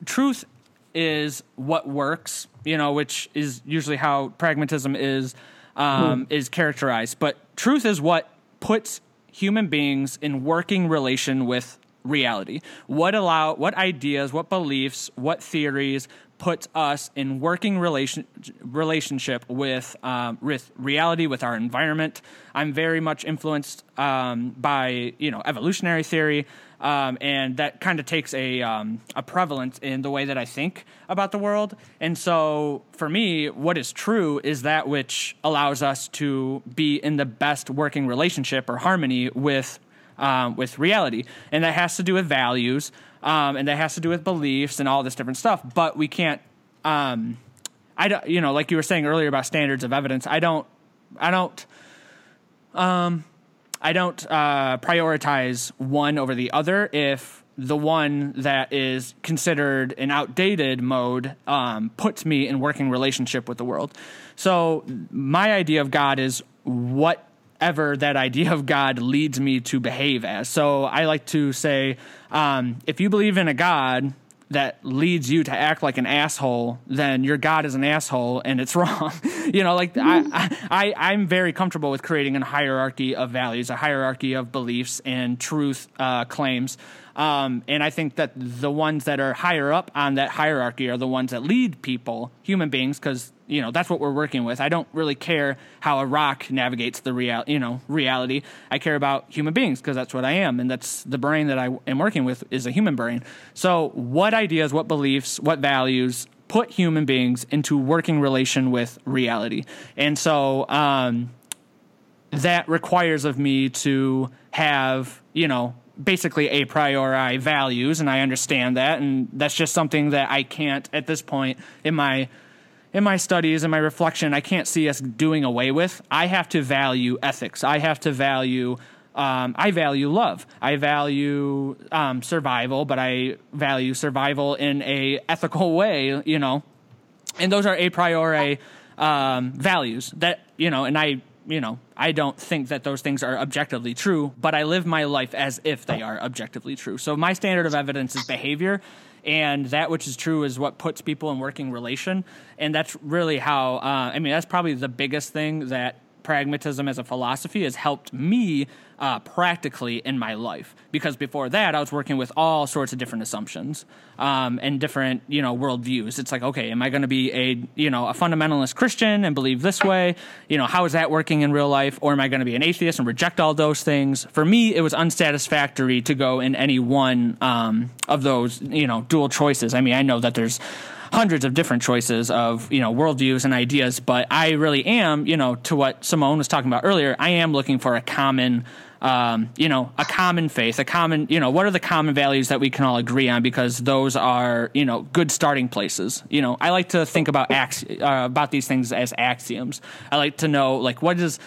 truth is what works, you know, which is usually how pragmatism is um, hmm. is characterized. But truth is what puts human beings in working relation with reality. What allow what ideas, what beliefs, what theories, puts us in working relation relationship with um, with reality, with our environment. I'm very much influenced um, by you know evolutionary theory, um, and that kind of takes a um, a prevalence in the way that I think about the world. And so, for me, what is true is that which allows us to be in the best working relationship or harmony with um, with reality, and that has to do with values, um, and that has to do with beliefs and all this different stuff. But we can't, um, I don't, you know, like you were saying earlier about standards of evidence. I don't, I don't, um, I don't uh, prioritize one over the other if the one that is considered an outdated mode um, puts me in working relationship with the world. So my idea of God is what ever that idea of God leads me to behave as. So I like to say, um, if you believe in a God, that leads you to act like an asshole, then your God is an asshole and it's [laughs] wrong. you know, like I, I, I'm very comfortable with creating a hierarchy of values, a hierarchy of beliefs and truth uh, claims. Um, and I think that the ones that are higher up on that hierarchy are the ones that lead people, human beings, because you know that's what we're working with. I don't really care how a rock navigates the real, you know, reality. I care about human beings because that's what I am, and that's the brain that I am working with is a human brain. So, what ideas, what beliefs, what values put human beings into working relation with reality? And so, um, that requires of me to have, you know, basically a priori values and I understand that and that's just something that I can't at this point in my in my studies and my reflection I can't see us doing away with. I have to value ethics. I have to value um, I value love. I value um, survival, but I value survival in a ethical way, you know. And those are a priori um, values that you know, and I you know, I don't think that those things are objectively true, but I live my life as if they are objectively true. So my standard of evidence is behavior, and that which is true is what puts people in working relation. And that's really how, uh, I mean, that's probably the biggest thing that pragmatism as a philosophy has helped me uh, practically in my life because before that I was working with all sorts of different assumptions um, and different you know worldviews. It's like okay, am I going to be a you know a fundamentalist Christian and believe this way? You know how is that working in real life, or am I going to be an atheist and reject all those things? For me, it was unsatisfactory to go in any one um, of those you know dual choices. I mean, I know that there's hundreds of different choices of you know worldviews and ideas, but I really am you know to what Simone was talking about earlier. I am looking for a common um, you know, a common faith, a common, you know, what are the common values that we can all agree on? Because those are, you know, good starting places. You know, I like to think about axi- uh, about these things as axioms. I like to know, like, what is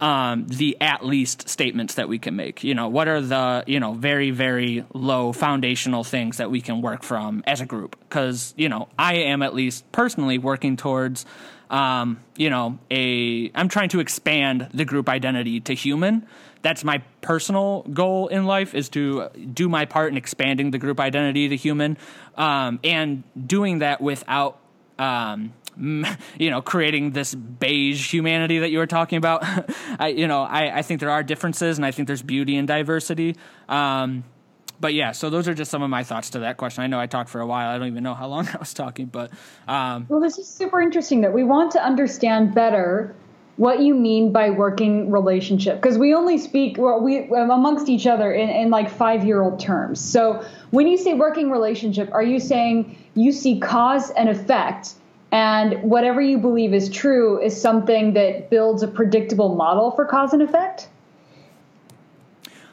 um, the at least statements that we can make? You know, what are the, you know, very, very low foundational things that we can work from as a group? Because, you know, I am at least personally working towards um, you know, a I'm trying to expand the group identity to human. That's my personal goal in life is to do my part in expanding the group identity to human um, and doing that without um, [laughs] you know creating this beige humanity that you were talking about. [laughs] I you know I, I think there are differences and i think there's beauty in diversity. Um, but yeah, so those are just some of my thoughts to that question. I know I talked for a while. I don't even know how long [laughs] I was talking, but um, well, this is super interesting that we want to understand better what you mean by working relationship because we only speak well, we amongst each other in, in like five year old terms so when you say working relationship are you saying you see cause and effect and whatever you believe is true is something that builds a predictable model for cause and effect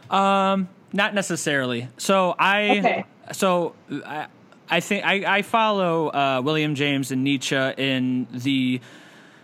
um not necessarily so i okay. so I, I think I, I follow uh, William James and Nietzsche in the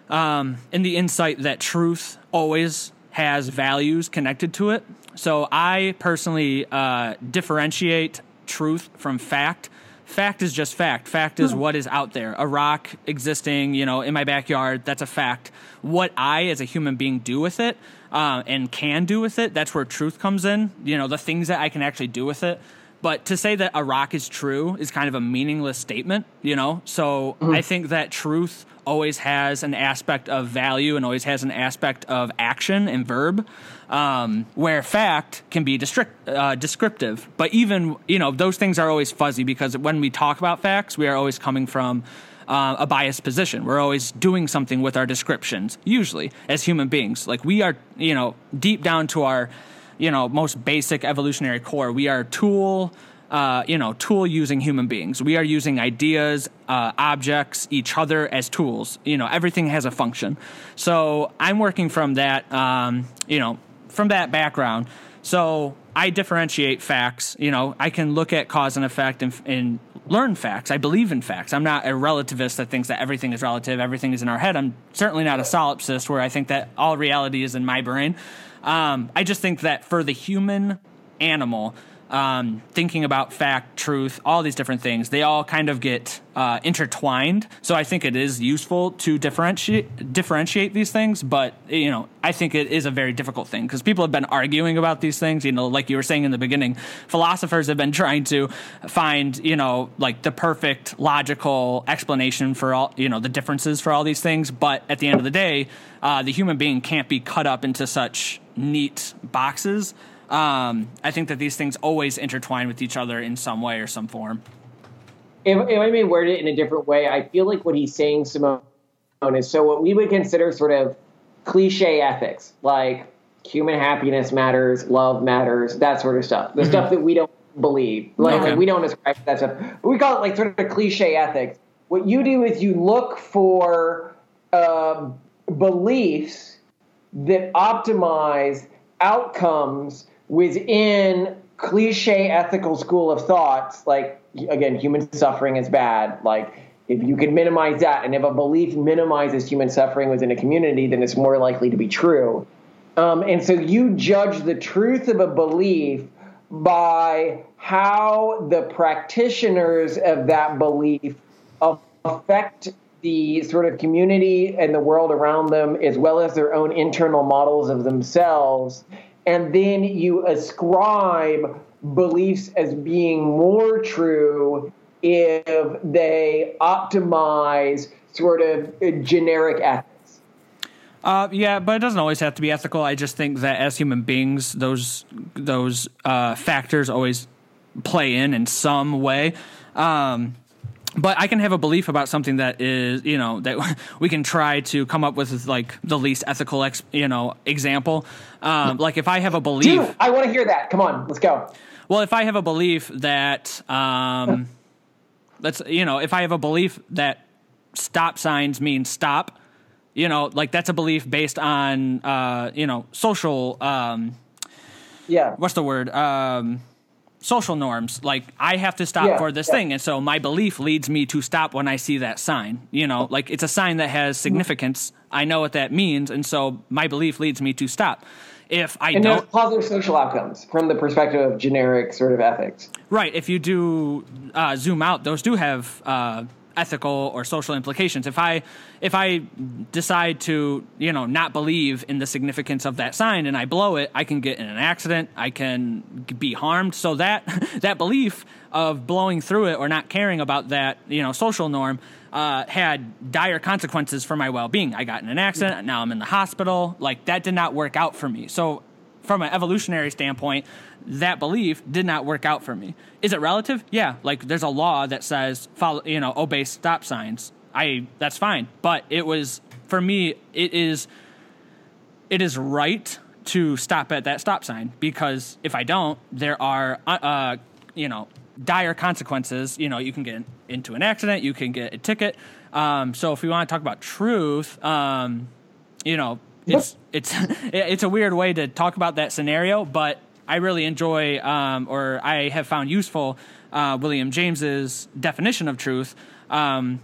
um, in the insight that truth always has values connected to it. So I personally uh, differentiate truth from fact. Fact is just fact. Fact is hmm. what is out there. A rock existing, you know, in my backyard, that's a fact. What I, as a human being, do with it uh, and can do with it, that's where truth comes in. You know, the things that I can actually do with it. But to say that a rock is true is kind of a meaningless statement, you know? So mm-hmm. I think that truth always has an aspect of value and always has an aspect of action and verb, um, where fact can be uh, descriptive. But even, you know, those things are always fuzzy because when we talk about facts, we are always coming from uh, a biased position. We're always doing something with our descriptions, usually as human beings. Like we are, you know, deep down to our you know most basic evolutionary core. We are tool. Uh, you know, tool using human beings. We are using ideas, uh, objects, each other as tools. You know, everything has a function. So I'm working from that, um, you know, from that background. So I differentiate facts. You know, I can look at cause and effect and, and, learn facts. I believe in facts. I'm not a relativist that thinks that everything is relative, everything is in our head. I'm certainly not a solipsist where I think that all reality is in my brain. Um, I just think that for the human animal, um, thinking about fact, truth, all these different things, they all kind of get uh, intertwined. So I think it is useful to differentiate differentiate these things, but you know, I think it is a very difficult thing because people have been arguing about these things. You know, like you were saying in the beginning, philosophers have been trying to find you know like the perfect logical explanation for all you know the differences for all these things. But at the end of the day, uh, the human being can't be cut up into such neat boxes um, I think that these things always intertwine with each other in some way or some form. If, if I may word it in a different way, I feel like what he's saying, Simone, is so what we would consider sort of cliche ethics, like human happiness matters, love matters, that sort of stuff. The mm-hmm. stuff that we don't believe, like, okay. like, we don't ascribe that stuff. We call it like sort of cliche ethics. What you do is you look for uh, beliefs that optimize outcomes within cliche ethical school of thoughts, like again, human suffering is bad. Like if you can minimize that, and if a belief minimizes human suffering within a community, then it's more likely to be true. Um, and so you judge the truth of a belief by how the practitioners of that belief affect the sort of community and the world around them, as well as their own internal models of themselves and then you ascribe beliefs as being more true if they optimize sort of generic ethics. Uh, yeah, but it doesn't always have to be ethical. I just think that as human beings, those those uh, factors always play in in some way. Um, but I can have a belief about something that is, you know, that [laughs] we can try to come up with like the least ethical, ex, you know, example. Um, like if I have a belief, Dude, I want to hear that. Come on, let's go. Well, if I have a belief that, um, let's, you know, if I have a belief that stop signs mean stop, you know, like that's a belief based on, uh, you know, social, um, yeah, what's the word? Um, social norms. Like I have to stop yeah, for this yeah. thing, and so my belief leads me to stop when I see that sign. You know, like it's a sign that has significance. I know what that means, and so my belief leads me to stop. If I and don't, positive social outcomes from the perspective of generic sort of ethics. Right. If you do uh, zoom out, those do have. Uh, ethical or social implications. If I if I decide to you know not believe in the significance of that sign and I blow it, I can get in an accident. I can be harmed. So that [laughs] that belief of blowing through it or not caring about that you know social norm uh, had dire consequences for my well being. I got in an accident. Now I'm in the hospital. Like that did not work out for me. So from an evolutionary standpoint, that belief did not work out for me. Is it relative? Yeah. Like there's a law that says follow, you know, obey stop signs. I that's fine. But it was for me it is it is right to stop at that stop sign because if I don't, there are uh, uh you know, dire consequences. You know, you can get into an accident, you can get a ticket. Um, so if we want to talk about truth, um, you know, it's it's [laughs] it's a weird way to talk about that scenario, but I really enjoy um, or I have found useful uh, William James's definition of truth, um,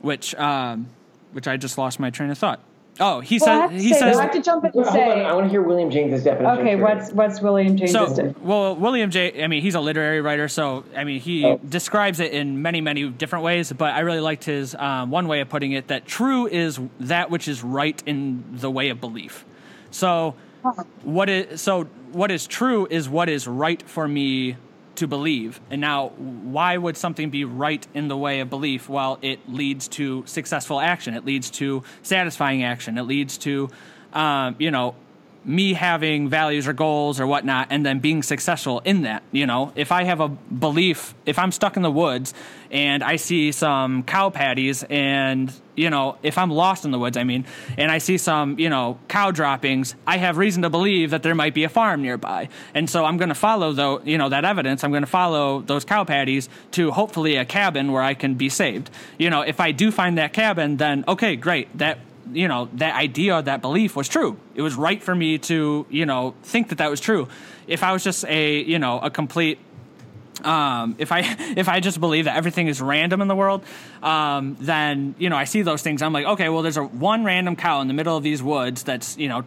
which um, which I just lost my train of thought. Oh, he well, said. He say, says. I have to jump in and say. I want to hear William James's definition. Okay, what's what's William James? So, well, William J. I mean, he's a literary writer, so I mean, he oh. describes it in many, many different ways. But I really liked his um, one way of putting it: that true is that which is right in the way of belief. So, what is so what is true is what is right for me to believe. And now, why would something be right in the way of belief? Well, it leads to successful action. It leads to satisfying action. It leads to, um, you know, me having values or goals or whatnot and then being successful in that you know? If i have a belief if i'm stuck in the woods and i see some cow patties and you know if i'm lost in the woods i mean and i see some you know cow droppings i have reason to believe that there might be a farm nearby. And so i'm going to follow though you know that evidence. I'm going to follow those cow patties to hopefully a cabin where i can be saved. You know if i do find that cabin then okay great. That you know that idea that belief was true. It was right for me to you know think that that was true. If i was just a you know a complete um, if I [laughs] if I just believe that everything is random in the world, um, then you know I see those things. I'm like, okay, well, there's a one random cow in the middle of these woods that's you know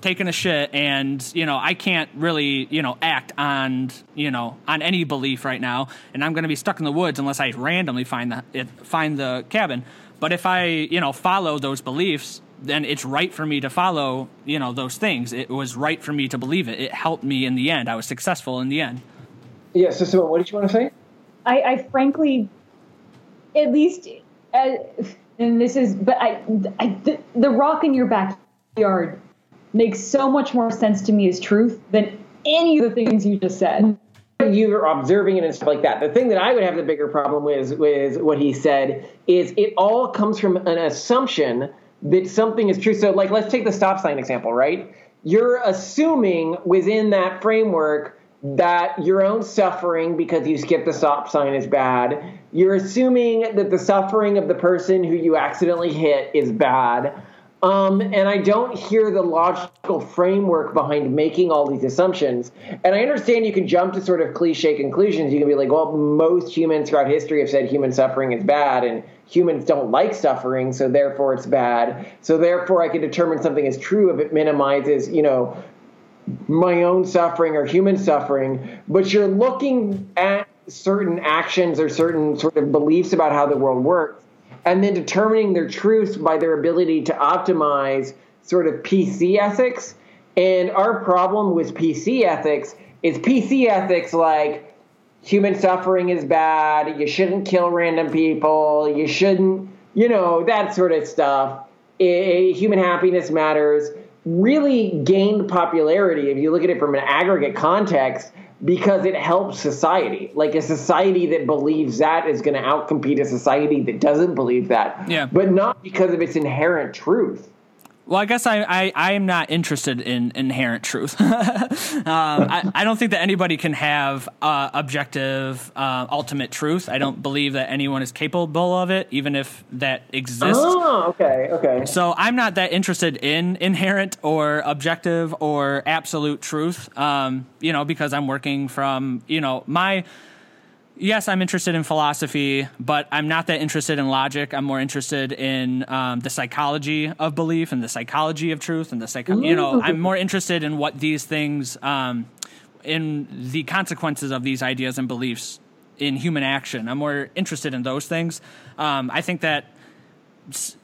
taking a shit and you know I can't really you know act on you know on any belief right now. And I'm going to be stuck in the woods unless I randomly find the find the cabin but if I you know follow those beliefs then it's right for me to follow you know those things it was right for me to believe it it helped me in the end I was successful in the end Yeah. So, Simone, what did you want to say? I, I frankly, at least, uh, and this is, but I, I the, the rock in your backyard makes so much more sense to me as truth than any of the things you just said. You're observing it and stuff like that. The thing that I would have the bigger problem with with what he said is it all comes from an assumption that something is true. So, like, let's take the stop sign example, right? You're assuming within that framework that your own suffering because you skipped the stop sign is bad. You're assuming that the suffering of the person who you accidentally hit is bad. Um, and I don't hear the logical framework behind making all these assumptions. And I understand you can jump to sort of cliche conclusions. You can be like, well, most humans throughout history have said human suffering is bad, and humans don't like suffering, so therefore it's bad. So therefore, I can determine something is true if it minimizes, you know, my own suffering or human suffering. But you're looking at certain actions or certain sort of beliefs about how the world works and then determining their truths by their ability to optimize sort of PC ethics. And our problem with PC ethics is PC ethics like human suffering is bad, you shouldn't kill random people, you shouldn't, you know, that sort of stuff. Eh, human happiness matters really gained popularity if you look at it from an aggregate context because it helps society. Like a society that believes that is going to outcompete a society that doesn't believe that. Yeah. But not because of its inherent truth. Well, I guess I, I, I am not interested in inherent truth. [laughs] um, I, I don't think that anybody can have uh, objective, uh, ultimate truth. I don't believe that anyone is capable of it, even if that exists. Oh, okay, okay. So I'm not that interested in inherent or objective or absolute truth, um, you know, because I'm working from, you know, my yes, I'm interested in philosophy, but I'm not that interested in logic. I'm more interested in um, the psychology of belief and the psychology of truth and the psycho. You know, I'm more interested in what these things, um, in the consequences of these ideas and beliefs in human action. I'm more interested in those things. Um, I think that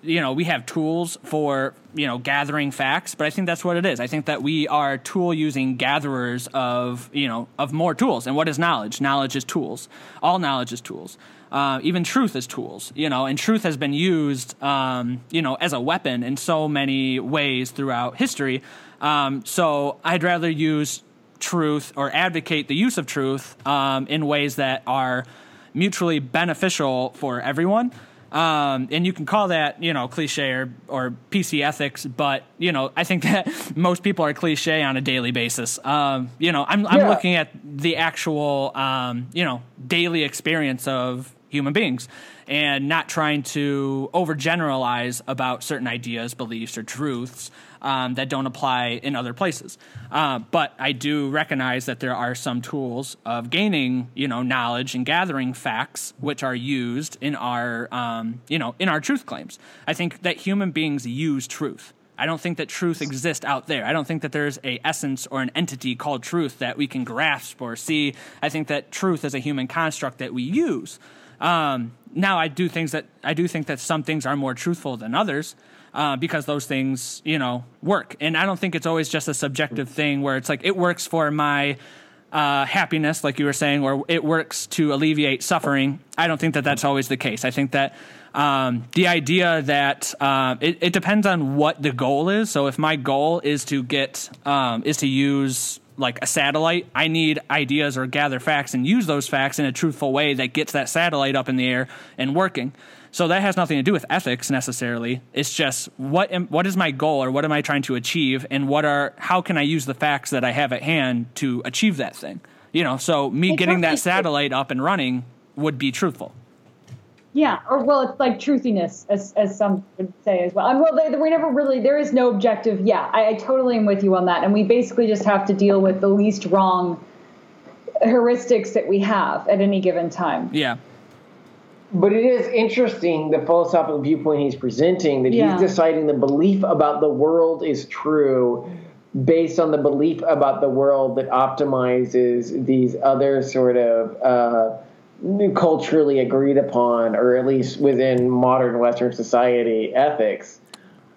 you know we have tools for you know gathering facts but i think that's what it is. I think that we are tool using gatherers of you know of more tools. And what is knowledge? Knowledge is tools. All knowledge is tools. Uh, even truth is tools you know and truth has been used um, you know as a weapon in so many ways throughout history. Um, so i'd rather use truth or advocate the use of truth um, in ways that are mutually beneficial for everyone um, and you can call that, you know, cliche or, or PC ethics, but, you know, I think [laughs] that most people are cliche on a daily basis. Um, you know, I'm, I'm Yeah. looking at the actual, um, you know, daily experience of human beings and not trying to overgeneralize about certain ideas, beliefs, or truths um, that don't apply in other places. Uh, but I do recognize that there are some tools of gaining, you know, knowledge and gathering facts, which are used in our, um, you know, in our truth claims. I think that human beings use truth. I don't think that truth exists out there. I don't think that there's a essence or an entity called truth that we can grasp or see. I think that truth is a human construct that we use. Um, now, I do things that I do think that some things are more truthful than others uh, because those things, you know, work. And I don't think it's always just a subjective thing where it's like it works for my uh, happiness, like you were saying, or it works to alleviate suffering. I don't think that that's always the case. I think that um, the idea that uh, it, it depends on what the goal is. So if my goal is to get um, is to use like a satellite, I need ideas or gather facts and use those facts in a truthful way that gets that satellite up in the air and working. So that has nothing to do with ethics necessarily. It's just what am, what is my goal or what am I trying to achieve and what are how can I use the facts that I have at hand to achieve that thing. You know, so me getting that satellite up and running would be truthful. Yeah, or well, it's like truthiness, as, as some would say as well. And well, they, we never really, there is no objective. Yeah, I, I totally am with you on that. And we basically just have to deal with the least wrong heuristics that we have at any given time. Yeah. But it is interesting the philosophical viewpoint he's presenting that Yeah. he's deciding the belief about the world is true based on the belief about the world that optimizes these other sort of uh, culturally agreed upon, or at least within modern Western society, ethics.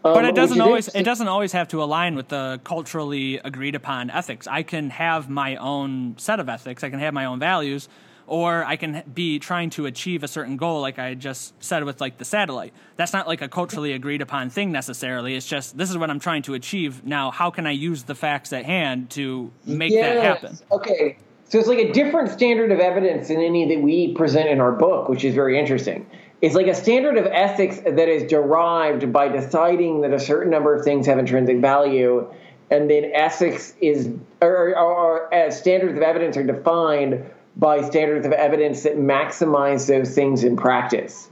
Um, but it doesn't always it doesn't always have to align with the culturally agreed upon ethics. I can have my own set of ethics. I can have my own values, or I can be trying to achieve a certain goal, like I just said with like the satellite. That's not like a culturally agreed upon thing necessarily. It's just this is what I'm trying to achieve. Now, how can I use the facts at hand to make that happen? Okay. So it's like a different standard of evidence than any that we present in our book, which is very interesting. It's like a standard of ethics that is derived by deciding that a certain number of things have intrinsic value, and then ethics is or, or, or as uh, standards of evidence are defined by standards of evidence that maximize those things in practice.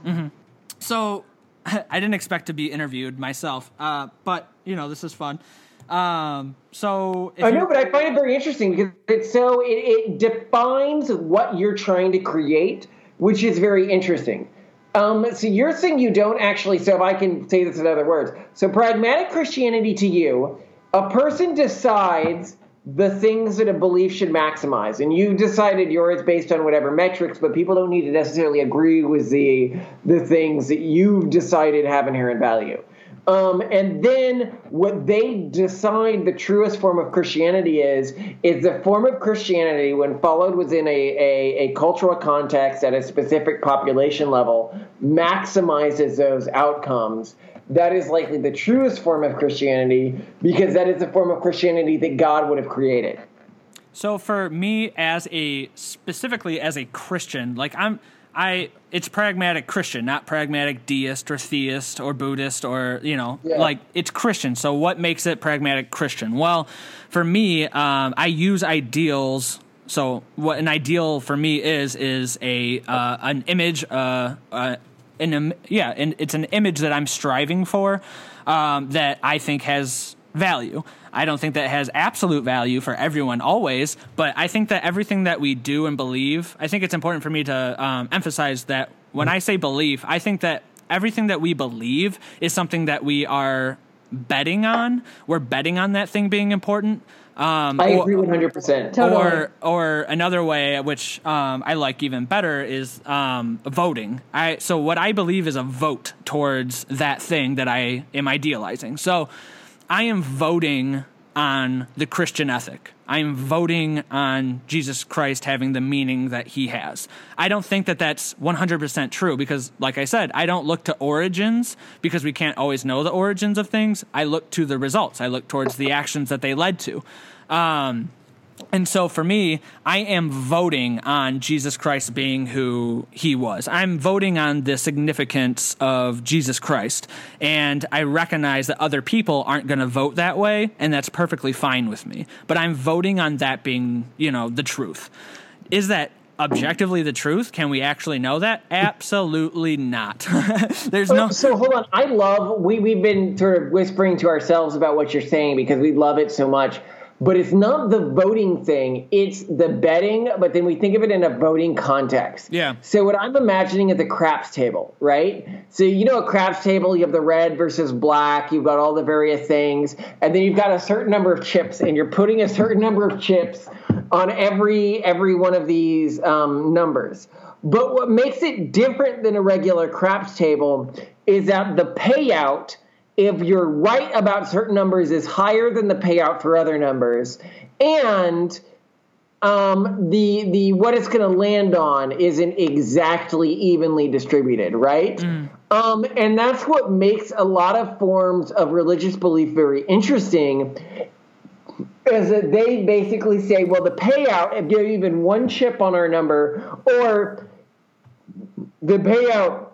So [laughs] I didn't expect to be interviewed myself, uh, but you know this is fun. Um, so I know, but I find it very interesting because it's so it, it defines what you're trying to create, which is very interesting. Um, so you're saying you don't actually. So if I can say this in other words, so pragmatic Christianity to you, a person decides the things that a belief should maximize, and you decided yours based on whatever metrics, but people don't need to necessarily agree with the the things that you've decided have inherent value. Um, and then what they decide the truest form of Christianity is is the form of Christianity when followed within a, a, a cultural context at a specific population level maximizes those outcomes. That is likely the truest form of Christianity because that is the form of Christianity that God would have created. So for me as a specifically as a Christian, like I'm I it's pragmatic Christian, not pragmatic deist or theist or Buddhist or you know Yeah. like it's Christian. So what makes it pragmatic Christian? Well, for me, um, I use ideals. So what an ideal for me is is a uh, an image, uh, uh, an yeah, and it's an image that I'm striving for um, that I think has value. I don't think that has absolute value for everyone always, but I think that everything that we do and believe, I think it's important for me to um, emphasize that when I say belief, I think that everything that we believe is something that we are betting on. We're betting on that thing being important. Um, I or- agree 100%. Totally. or or another way which um, I like even better is um, voting. I so what I believe is a vote towards that thing that I am idealizing. So I am voting on the Christian ethic. I am voting on Jesus Christ having the meaning that he has. I don't think that that's 100% true because, like I said, I don't look to origins because we can't always know the origins of things. I look to the results, I look towards the actions that they led to. Um, and so for me, I am voting on Jesus Christ being who he was. I'm voting on the significance of Jesus Christ. And I recognize that other people aren't going to vote that way, and that's perfectly fine with me. But I'm voting on that being, you know, the truth. Is that objectively the truth? Can we actually know that? Absolutely not. [laughs] There's no. So hold on. I love we we've been sort of whispering to ourselves about what you're saying because we love it so much. But it's not the voting thing; it's the betting. But then we think of it in a voting context. Yeah. So what I'm imagining is a craps table, right? So you know a craps table, you have the red versus black. You've got all the various things, and then you've got a certain number of chips, and you're putting a certain number of chips on every every one of these um, numbers. But what makes it different than a regular craps table is that the payout, if you're right about certain numbers, is higher than the payout for other numbers, and um, the the what it's going to land on isn't exactly evenly distributed, right? Um, and that's what makes a lot of forms of religious belief very interesting. Is that they basically say, well, the payout, if you have even one chip on our number, or the payout,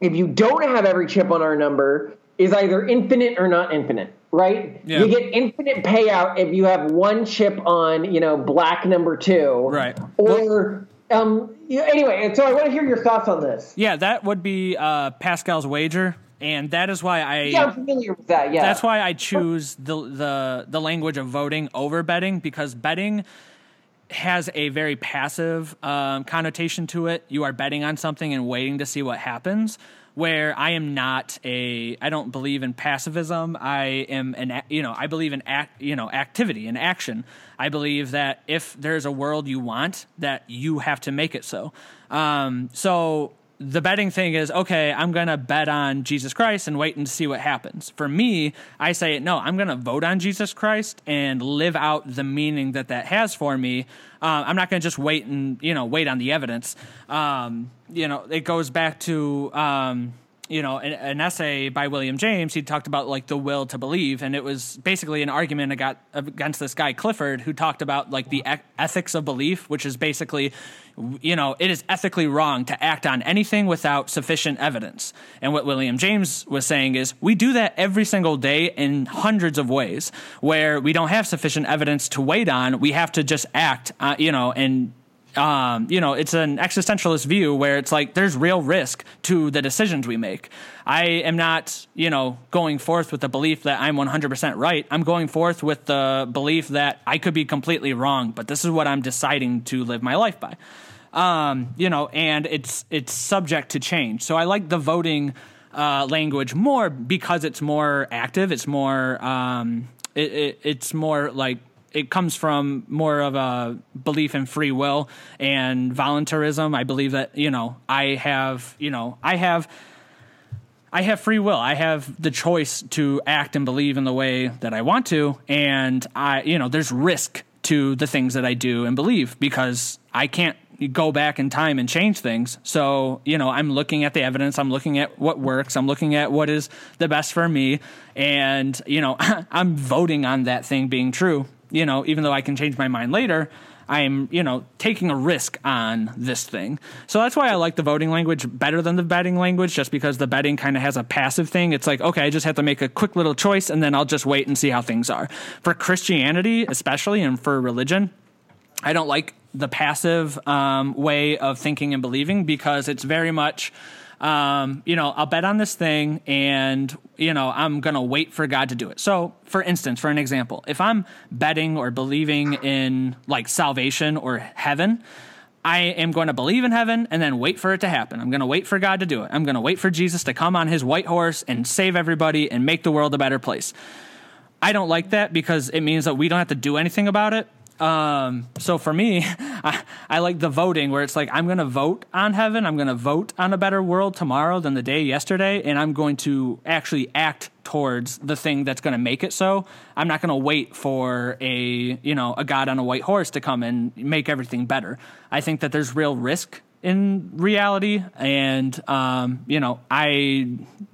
if you don't have every chip on our number, is either infinite or not infinite, right? Yeah. You get infinite payout if you have one chip on, you know, black number two, Right. Or um, anyway, and so I want to hear your thoughts on this. Yeah, that would be uh, Pascal's wager. And that is why I. Yeah, I'm familiar with that. Yeah, That's why I choose the the the language of voting over betting because betting has a very passive um, connotation to it. You are betting on something and waiting to see what happens. Where I am not a I don't believe in pacifism. I am an you know I believe in act you know activity and action. I believe that if there's a world you want, that you have to make it so. Um, so the betting thing is okay i'm going to bet on jesus christ and wait and see what happens. For me i say no i'm going to vote on jesus christ and live out the meaning that that has for me. Uh, i'm not going to just wait and you know wait on the evidence. Um, you know it goes back to um, you know an, an, essay by william james he talked about like the will to believe and it was basically an argument against this guy clifford who talked about like the ethics of belief which is basically you know, it is ethically wrong to act on anything without sufficient evidence. And what William James was saying is we do that every single day in hundreds of ways where we don't have sufficient evidence to wait on. We have to just act, uh, you know, and um, you know, it's an existentialist view where it's like there's real risk to the decisions we make. I am not, you know, going forth with the belief that I'm 100% right. I'm going forth with the belief that I could be completely wrong, but this is what I'm deciding to live my life by um, you know, and it's it's subject to change. So I like the voting uh, language more because it's more active. It's more um, it, it, it's more like it comes from more of a belief in free will and voluntarism. I believe that you know I have you know I have. I have free will. I have the choice to act and believe in the way that I want to, and I, you know, there's risk to the things that I do and believe because I can't go back in time and change things. So, you know, I'm looking at the evidence, I'm looking at what works, I'm looking at what is the best for me, and, you know, [laughs] I'm voting on that thing being true. You know, even though I can change my mind later, I'm, you know, taking a risk on this thing. So that's why I like the voting language better than the betting language, just because the betting kind of has a passive thing. It's like, okay, I just have to make a quick little choice and then I'll just wait and see how things are. For Christianity, especially, and for religion, I don't like the passive um, way of thinking and believing because it's very much um, you know, I'll bet on this thing and, you know, I'm going to wait for God to do it. So, for instance, for an example, if I'm betting or believing in like salvation or heaven, I am going to believe in heaven and then wait for it to happen. I'm going to wait for God to do it. I'm going to wait for Jesus to come on his white horse and save everybody and make the world a better place. I don't like that because it means that we don't have to do anything about it. Um, so for me, [laughs] I, I, like the voting where it's like I'm going to vote on heaven. I'm going to vote on a better world tomorrow than the day yesterday, and I'm going to actually act towards the thing that's going to make it so. I'm not going to wait for a you know a god on a white horse to come and make everything better. I think that there's real risk in reality. And um, you know i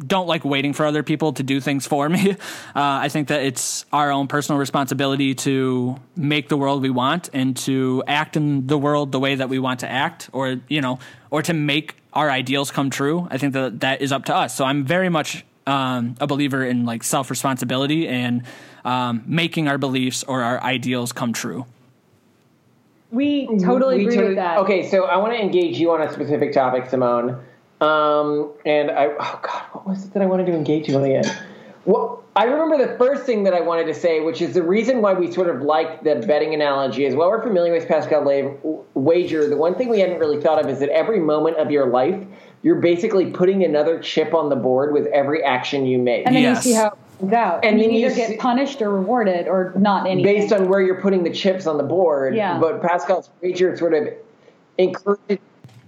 don't like waiting for other people to do things for me. [laughs] Uh, i think that it's our own personal responsibility to make the world we want and to act in the world the way that we want to act or you know or to make our ideals come true. I think that that is up to us. So i'm very much um, a believer in like self responsibility and um, making our beliefs or our ideals come true we totally we agree totally, with that. Okay, so I want to engage you on a specific topic, Simone. Um, and I, oh God, what was it that I wanted to engage you on again? Well, I remember the first thing that I wanted to say, which is the reason why we sort of like the betting analogy is while we're familiar with Pascal wager, the one thing we hadn't really thought of is that every moment of your life, you're basically putting another chip on the board with every action you make. And then yes. you see how out. And, and you either you get punished or rewarded or not anything. Based on where you're putting the chips on the board. Yeah. But Pascal's wager sort of encouraged.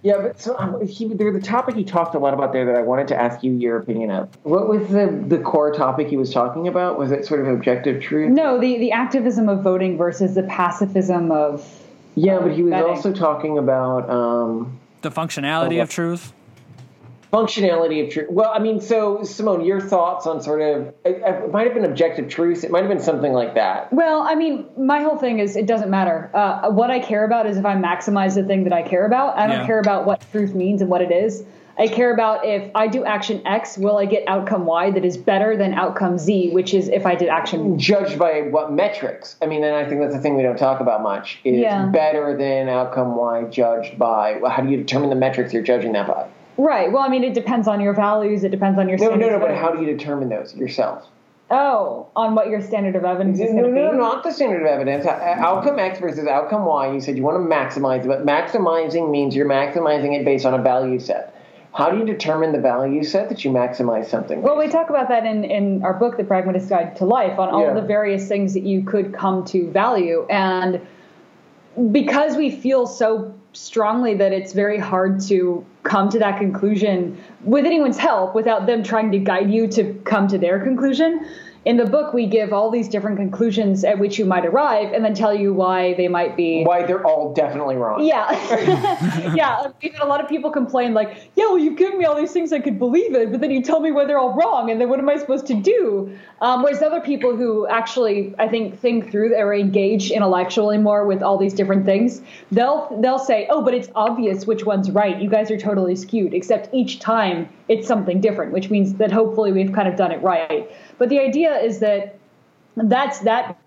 Yeah, but so um, he, there, the topic he talked a lot about there that I wanted to ask you your opinion of. What was the the core topic he was talking about? Was it sort of objective truth? No, the the activism of voting versus the pacifism of. Yeah, but he was betting. also talking about um, the functionality of truth functionality of truth. Well, I mean, so Simone, your thoughts on sort of it, might have been objective truth. It might have been something like that. Well, I mean, my whole thing is it doesn't matter. Uh, what I care about is if I maximize the thing that I care about. I don't yeah. care about what truth means and what it is. I care about if I do action X, will I get outcome Y that is better than outcome Z, which is if I did action. Judged by what metrics? I mean, and I think that's the thing we don't talk about much. Is yeah. better than outcome Y judged by? Well, how do you determine the metrics you're judging that by? Right. Well, I mean, it depends on your values. It depends on your no, no, no. But how do you determine those yourself? Oh, on what your standard of evidence is no, going to no, be? No, not the standard of evidence. Uh, uh, outcome X versus outcome Y. You said you want to maximize but maximizing means you're maximizing it based on a value set. how do you determine the value set that you maximize something? Well, we talk about that in, in our book, The Pragmatist Guide to Life, on all Yeah. the various things that you could come to value. And because we feel so strongly that it's very hard to come to that conclusion with anyone's help without them trying to guide you to come to their conclusion. In the book, we give all these different conclusions at which you might arrive and then tell you why they might be Why they're all definitely wrong. yeah. [laughs] yeah. We've had a lot of people complain, like, yeah, well, you've given me all these things I could believe in, but then you tell me why they're all wrong, and then what am I supposed to do? Um, whereas other people who actually, I think, think through or engage intellectually more with all these different things, they'll they'll say, oh, but it's obvious which one's right. You guys are totally skewed, except each time it's something different, which means that hopefully we've kind of done it right. But the idea is that that's that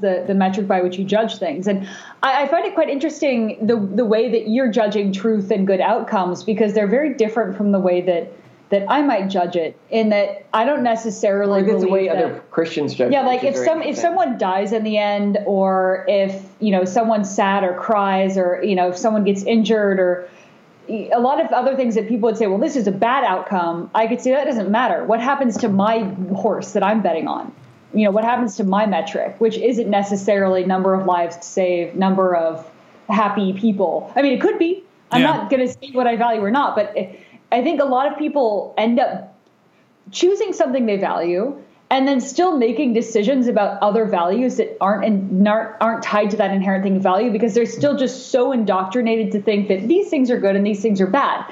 the, the metric by which you judge things. And I, I find it quite interesting the the way that you're judging truth and good outcomes because they're very different from the way that that I might judge it. In that I don't necessarily Like the way that, other Christians judge. yeah, like if some if someone dies in the end, or if you know someone's sad or cries, or you know if someone gets injured, or a lot of other things that people would say, well, this is a bad outcome. I could say that doesn't matter. What happens to my horse that I'm betting on? You know, what happens to my metric, which isn't necessarily number of lives saved, number of happy people. I mean, it could be. I'm Yeah. not going to say what I value or not, but I think a lot of people end up choosing something they value and then still making decisions about other values that aren't aren't, aren't tied to that inherent thing of value because they're still just so indoctrinated to think that these things are good and these things are bad.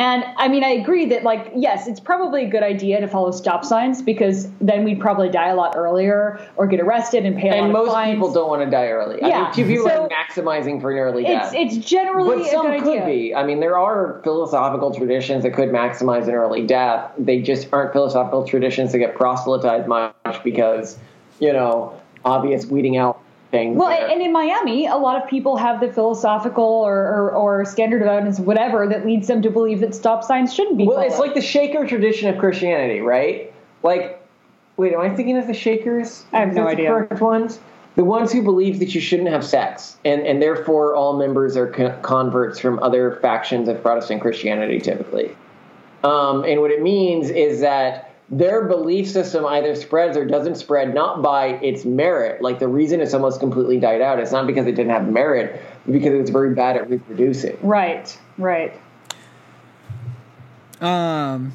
And I mean, I agree that, like, yes, it's probably a good idea to follow stop signs because then we'd probably die a lot earlier or get arrested and pay a lot of fines. and most people don't want to die early. I Yeah, mean, few people so- are maximizing for an early It's death. it's generally but some could idea. be. I mean, there are philosophical traditions that could maximize an early death. They just aren't philosophical traditions that get proselytized much because, you know, obvious weeding out things. Well, there. and in Miami, a lot of people have the philosophical or, or, or standard of evidence, whatever, that leads them to believe that stop signs shouldn't be. Well, it's like the Shaker tradition of Christianity, right? Like, wait, am I thinking of the Shakers? I have Is no that the idea. correct ones? The ones who believe that you shouldn't have sex, and, and therefore all members are co- converts from other factions of Protestant Christianity, typically. Um, and what it means is that their belief system either spreads or doesn't spread not by its merit. Like the reason it's almost completely died out, it's not because it didn't have merit, but because it was very bad at reproducing. right, right. Um,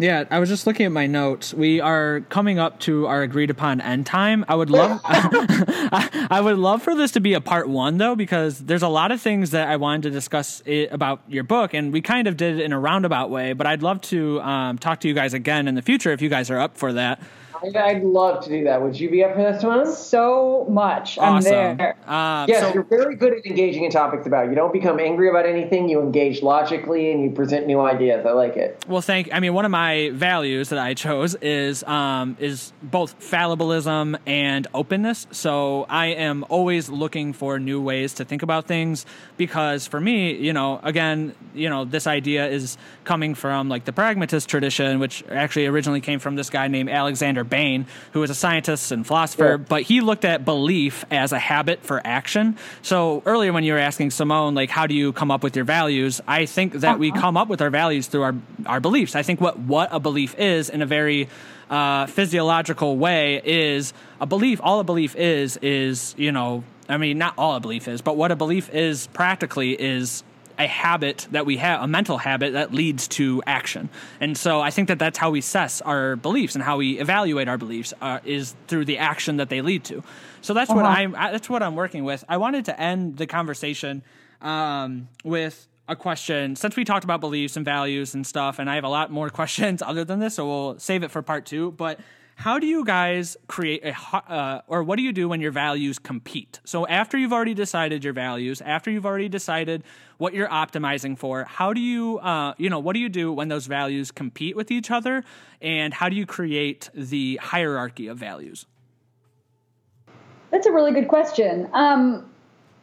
yeah, I was just looking at my notes. We are coming up to our agreed upon end time. I would love, I, [laughs] [laughs] I would love for this to be a part one though, because there's a lot of things that I wanted to discuss i about your book, and we kind of did it in a roundabout way. But I'd love to um, talk to you guys again in the future if you guys are up for that. I'd, I'd love to do that. Would you be up for this one? So much. I'm there. Um, Yes, so- you're very good at engaging in topics about. You don't become angry about anything. You engage logically and you present new ideas. I like it. Well, thank. I mean, one of my values that I chose is um, is both fallibilism and openness. So I am always looking for new ways to think about things because for me, you know, again, you know, this idea is coming from like the pragmatist tradition, which actually originally came from this guy named Alexander Bain, who was a scientist and philosopher, Yeah. but he looked at belief as a habit for action. So earlier when you were asking Simone, like, how do you come up with your values? I think that we come up with our values through our, our beliefs. I think what, what a belief is in a very uh, physiological way is a belief. All a belief is, is, you know, I mean, not all a belief is, but what a belief is practically is a habit that we have, a mental habit that leads to action. And so I think that that's how we assess our beliefs and how we evaluate our beliefs uh, is through the action that they lead to. So that's what I'm. That's what I'm working with. I wanted to end the conversation um, with a question since we talked about beliefs and values and stuff, and I have a lot more [laughs] questions other than this, so we'll save it for part two. But how do you guys create a uh, or what do you do when your values compete so after you've already decided your values after you've already decided what you're optimizing for how do you uh, you know what do you do when those values compete with each other and how do you create the hierarchy of values That's a really good question. Um,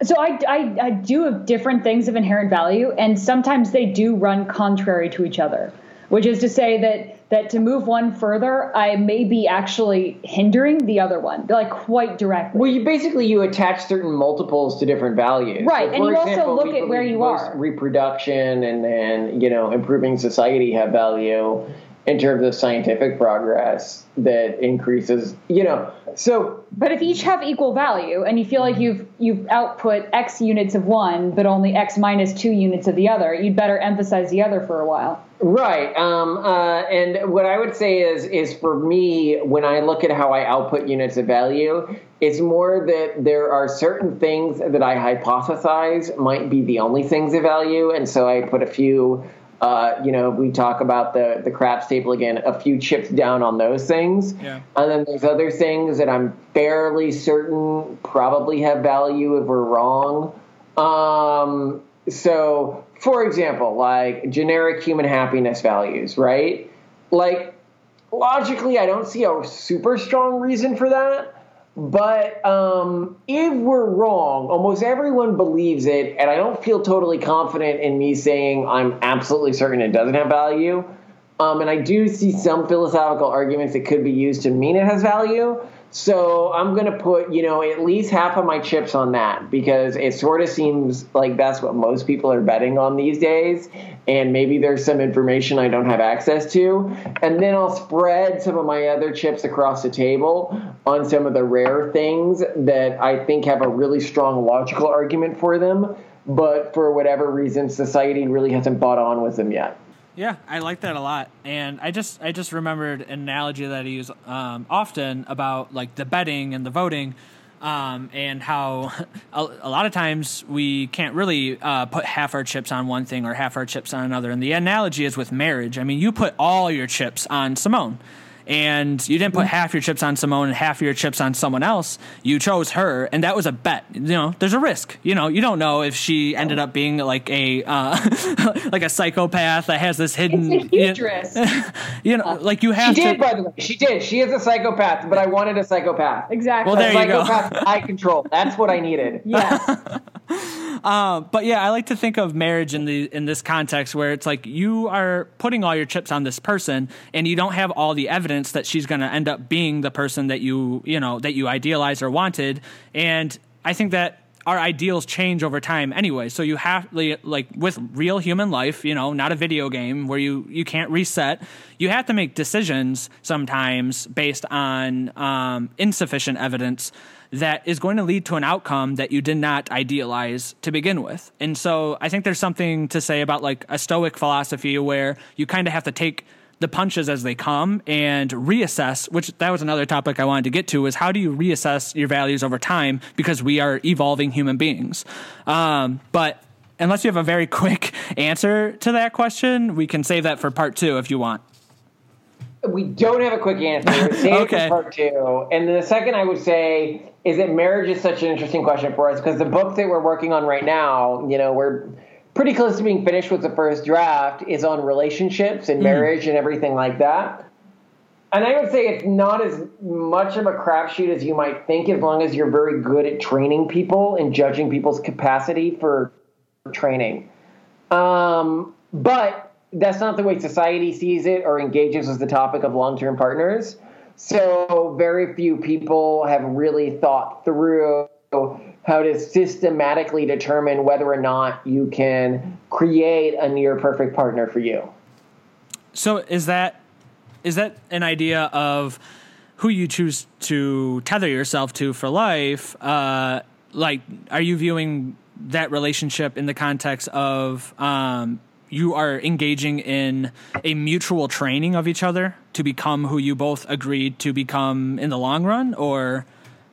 so I, I, I do have different things of inherent value, and sometimes they do run contrary to each other. Which is to say that that to move one further, I may be actually hindering the other one, like quite directly. Well, you basically you attach certain multiples to different values, right? So and you example, also look at where you are. Reproduction and and you know improving society have value in terms of scientific progress that increases you know so. But if each have equal value and you feel like you've you've output x units of one but only x minus two units of the other you'd better emphasize the other for a while. Right um, uh, and what i would say is is for me when i look at how i output units of value it's more that there are certain things that i hypothesize might be the only things of value and so i put a few uh, you know, we talk about the the craps table again, a few chips down on those things. Yeah. And then there's other things that I'm fairly certain probably have value if we're wrong. Um, so, for example, like generic human happiness values, right? Like, logically, I don't see a super strong reason for that. But um, if we're wrong, almost everyone believes it, and I don't feel totally confident in me saying I'm absolutely certain it doesn't have value. Um, and I do see some philosophical arguments that could be used to mean it has value. So I'm going to put, you know, at least half of my chips on that because it sort of seems like that's what most people are betting on these days. And maybe there's some information I don't have access to. And then I'll spread some of my other chips across the table on some of the rare things that I think have a really strong logical argument for them. But for whatever reason, society really hasn't bought on with them yet. Yeah, I like that a lot, and I just I just remembered an analogy that I use um, often about like the betting and the voting, um, and how [laughs] a, a, lot of times we can't really uh, put half our chips on one thing or half our chips on another. And the analogy is with marriage. I mean, you put all your chips on Simone and you didn't put half your chips on Simone and half your chips on someone else. You chose her, and that was a bet. You know, there's a risk. You know, you don't know if she ended up being like a uh, [laughs] like a psychopath that has this hidden. It's a huge risk. [laughs] you know, like you have. She to, did, by the way. She did. She is a psychopath, but I wanted a psychopath. Exactly. Well, there a you go. Psychopath I control. That's what I needed. [laughs] Yes. Uh, but yeah, I like to think of marriage in the in this context where it's like you are putting all your chips on this person, and you don't have all the evidence that she's going to end up being the person that you you know that you idealized or wanted. And I think that our ideals change over time anyway. So you have like with real human life, you know, not a video game where you you can't reset. You have to make decisions sometimes based on um, insufficient evidence that is going to lead to an outcome that you did not idealize to begin with. And so I think there's something to say about like a stoic philosophy where you kind of have to take the punches as they come and reassess which that was another topic i wanted to get to is how do you reassess your values over time because we are evolving human beings um, but unless you have a very [laughs] quick answer to that question we can save that for part two if you want we don't have a quick answer. [laughs] Save okay. for part two. And the second I would say is that marriage is such an interesting question for us because the book that we're working on right now, you know, we're pretty close to being finished with the first draft, is on relationships and mm. marriage and everything like that. And I would say it's not as much of a crapshoot as you might think, as long as you're very good at training people and judging people's capacity for training. Um, but that's not the way society sees it or engages with the topic of long term partners. So, very few people have really thought through how to systematically determine whether or not you can create a near perfect partner for you. So, is that is that an idea of who you choose to tether yourself to for life? Uh, like, are you viewing that relationship in the context of um, you are engaging in a mutual training of each other to become who you both agreed to become in the long run or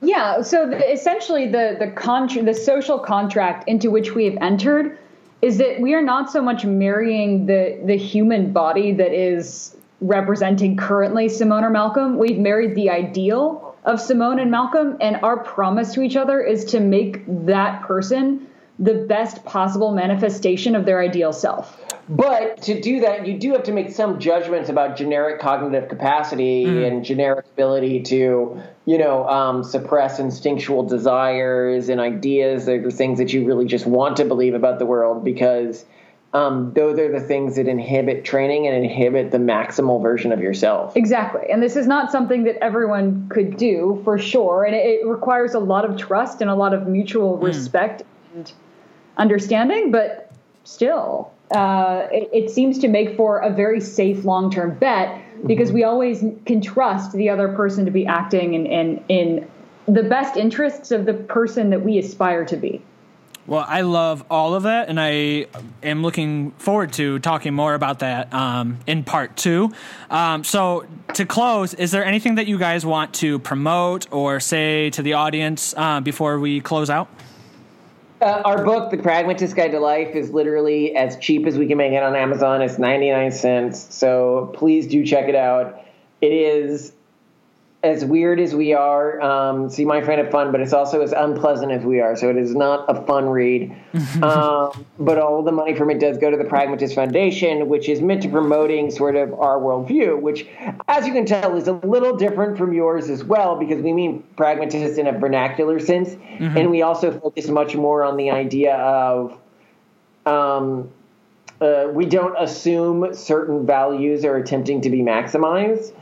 yeah so the, essentially the the the social contract into which we have entered is that we are not so much marrying the the human body that is representing currently Simone or Malcolm. We've married the ideal of Simone and Malcolm and our promise to each other is to make that person the best possible manifestation of their ideal self but to do that, you do have to make some judgments about generic cognitive capacity mm-hmm. and generic ability to, you know, um, suppress instinctual desires and ideas. They're the things that you really just want to believe about the world because um, those are the things that inhibit training and inhibit the maximal version of yourself. Exactly. And this is not something that everyone could do for sure. And it, it requires a lot of trust and a lot of mutual mm. respect and understanding. But still, uh, it, it, seems to make for a very safe long term bet because we always can trust the other person to be acting in, in, in the best interests of the person that we aspire to be. Well, I love all of that, and I am looking forward to talking more about that um, in part two. Um, so, to close, is there anything that you guys want to promote or say to the audience uh, before we close out? Uh, our book, The Pragmatist Guide to Life, is literally as cheap as we can make it on Amazon. It's 99 cents. So please do check it out. It is as weird as we are, um, you might find it fun, but it's also as unpleasant as we are. So it is not a fun read. [laughs] um, but all the money from it does go to the Pragmatist Foundation, which is meant to promoting sort of our worldview, which, as you can tell, is a little different from yours as well, because we mean pragmatist in a vernacular sense, mm-hmm. and we also focus much more on the idea of. Um, uh, we don't assume certain values are attempting to be maximized.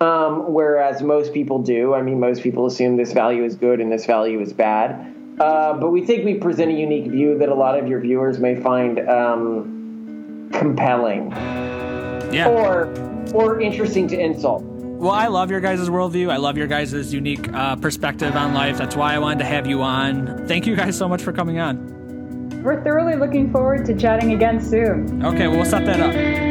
Um, whereas most people do. I mean, most people assume this value is good and this value is bad. Uh, but we think we present a unique view that a lot of your viewers may find um, compelling yeah. or or interesting to insult. Well, I love your guys' worldview. I love your guys' unique uh, perspective on life. That's why I wanted to have you on. Thank you guys so much for coming on. We're thoroughly looking forward to chatting again soon. Okay, well, we'll set that up.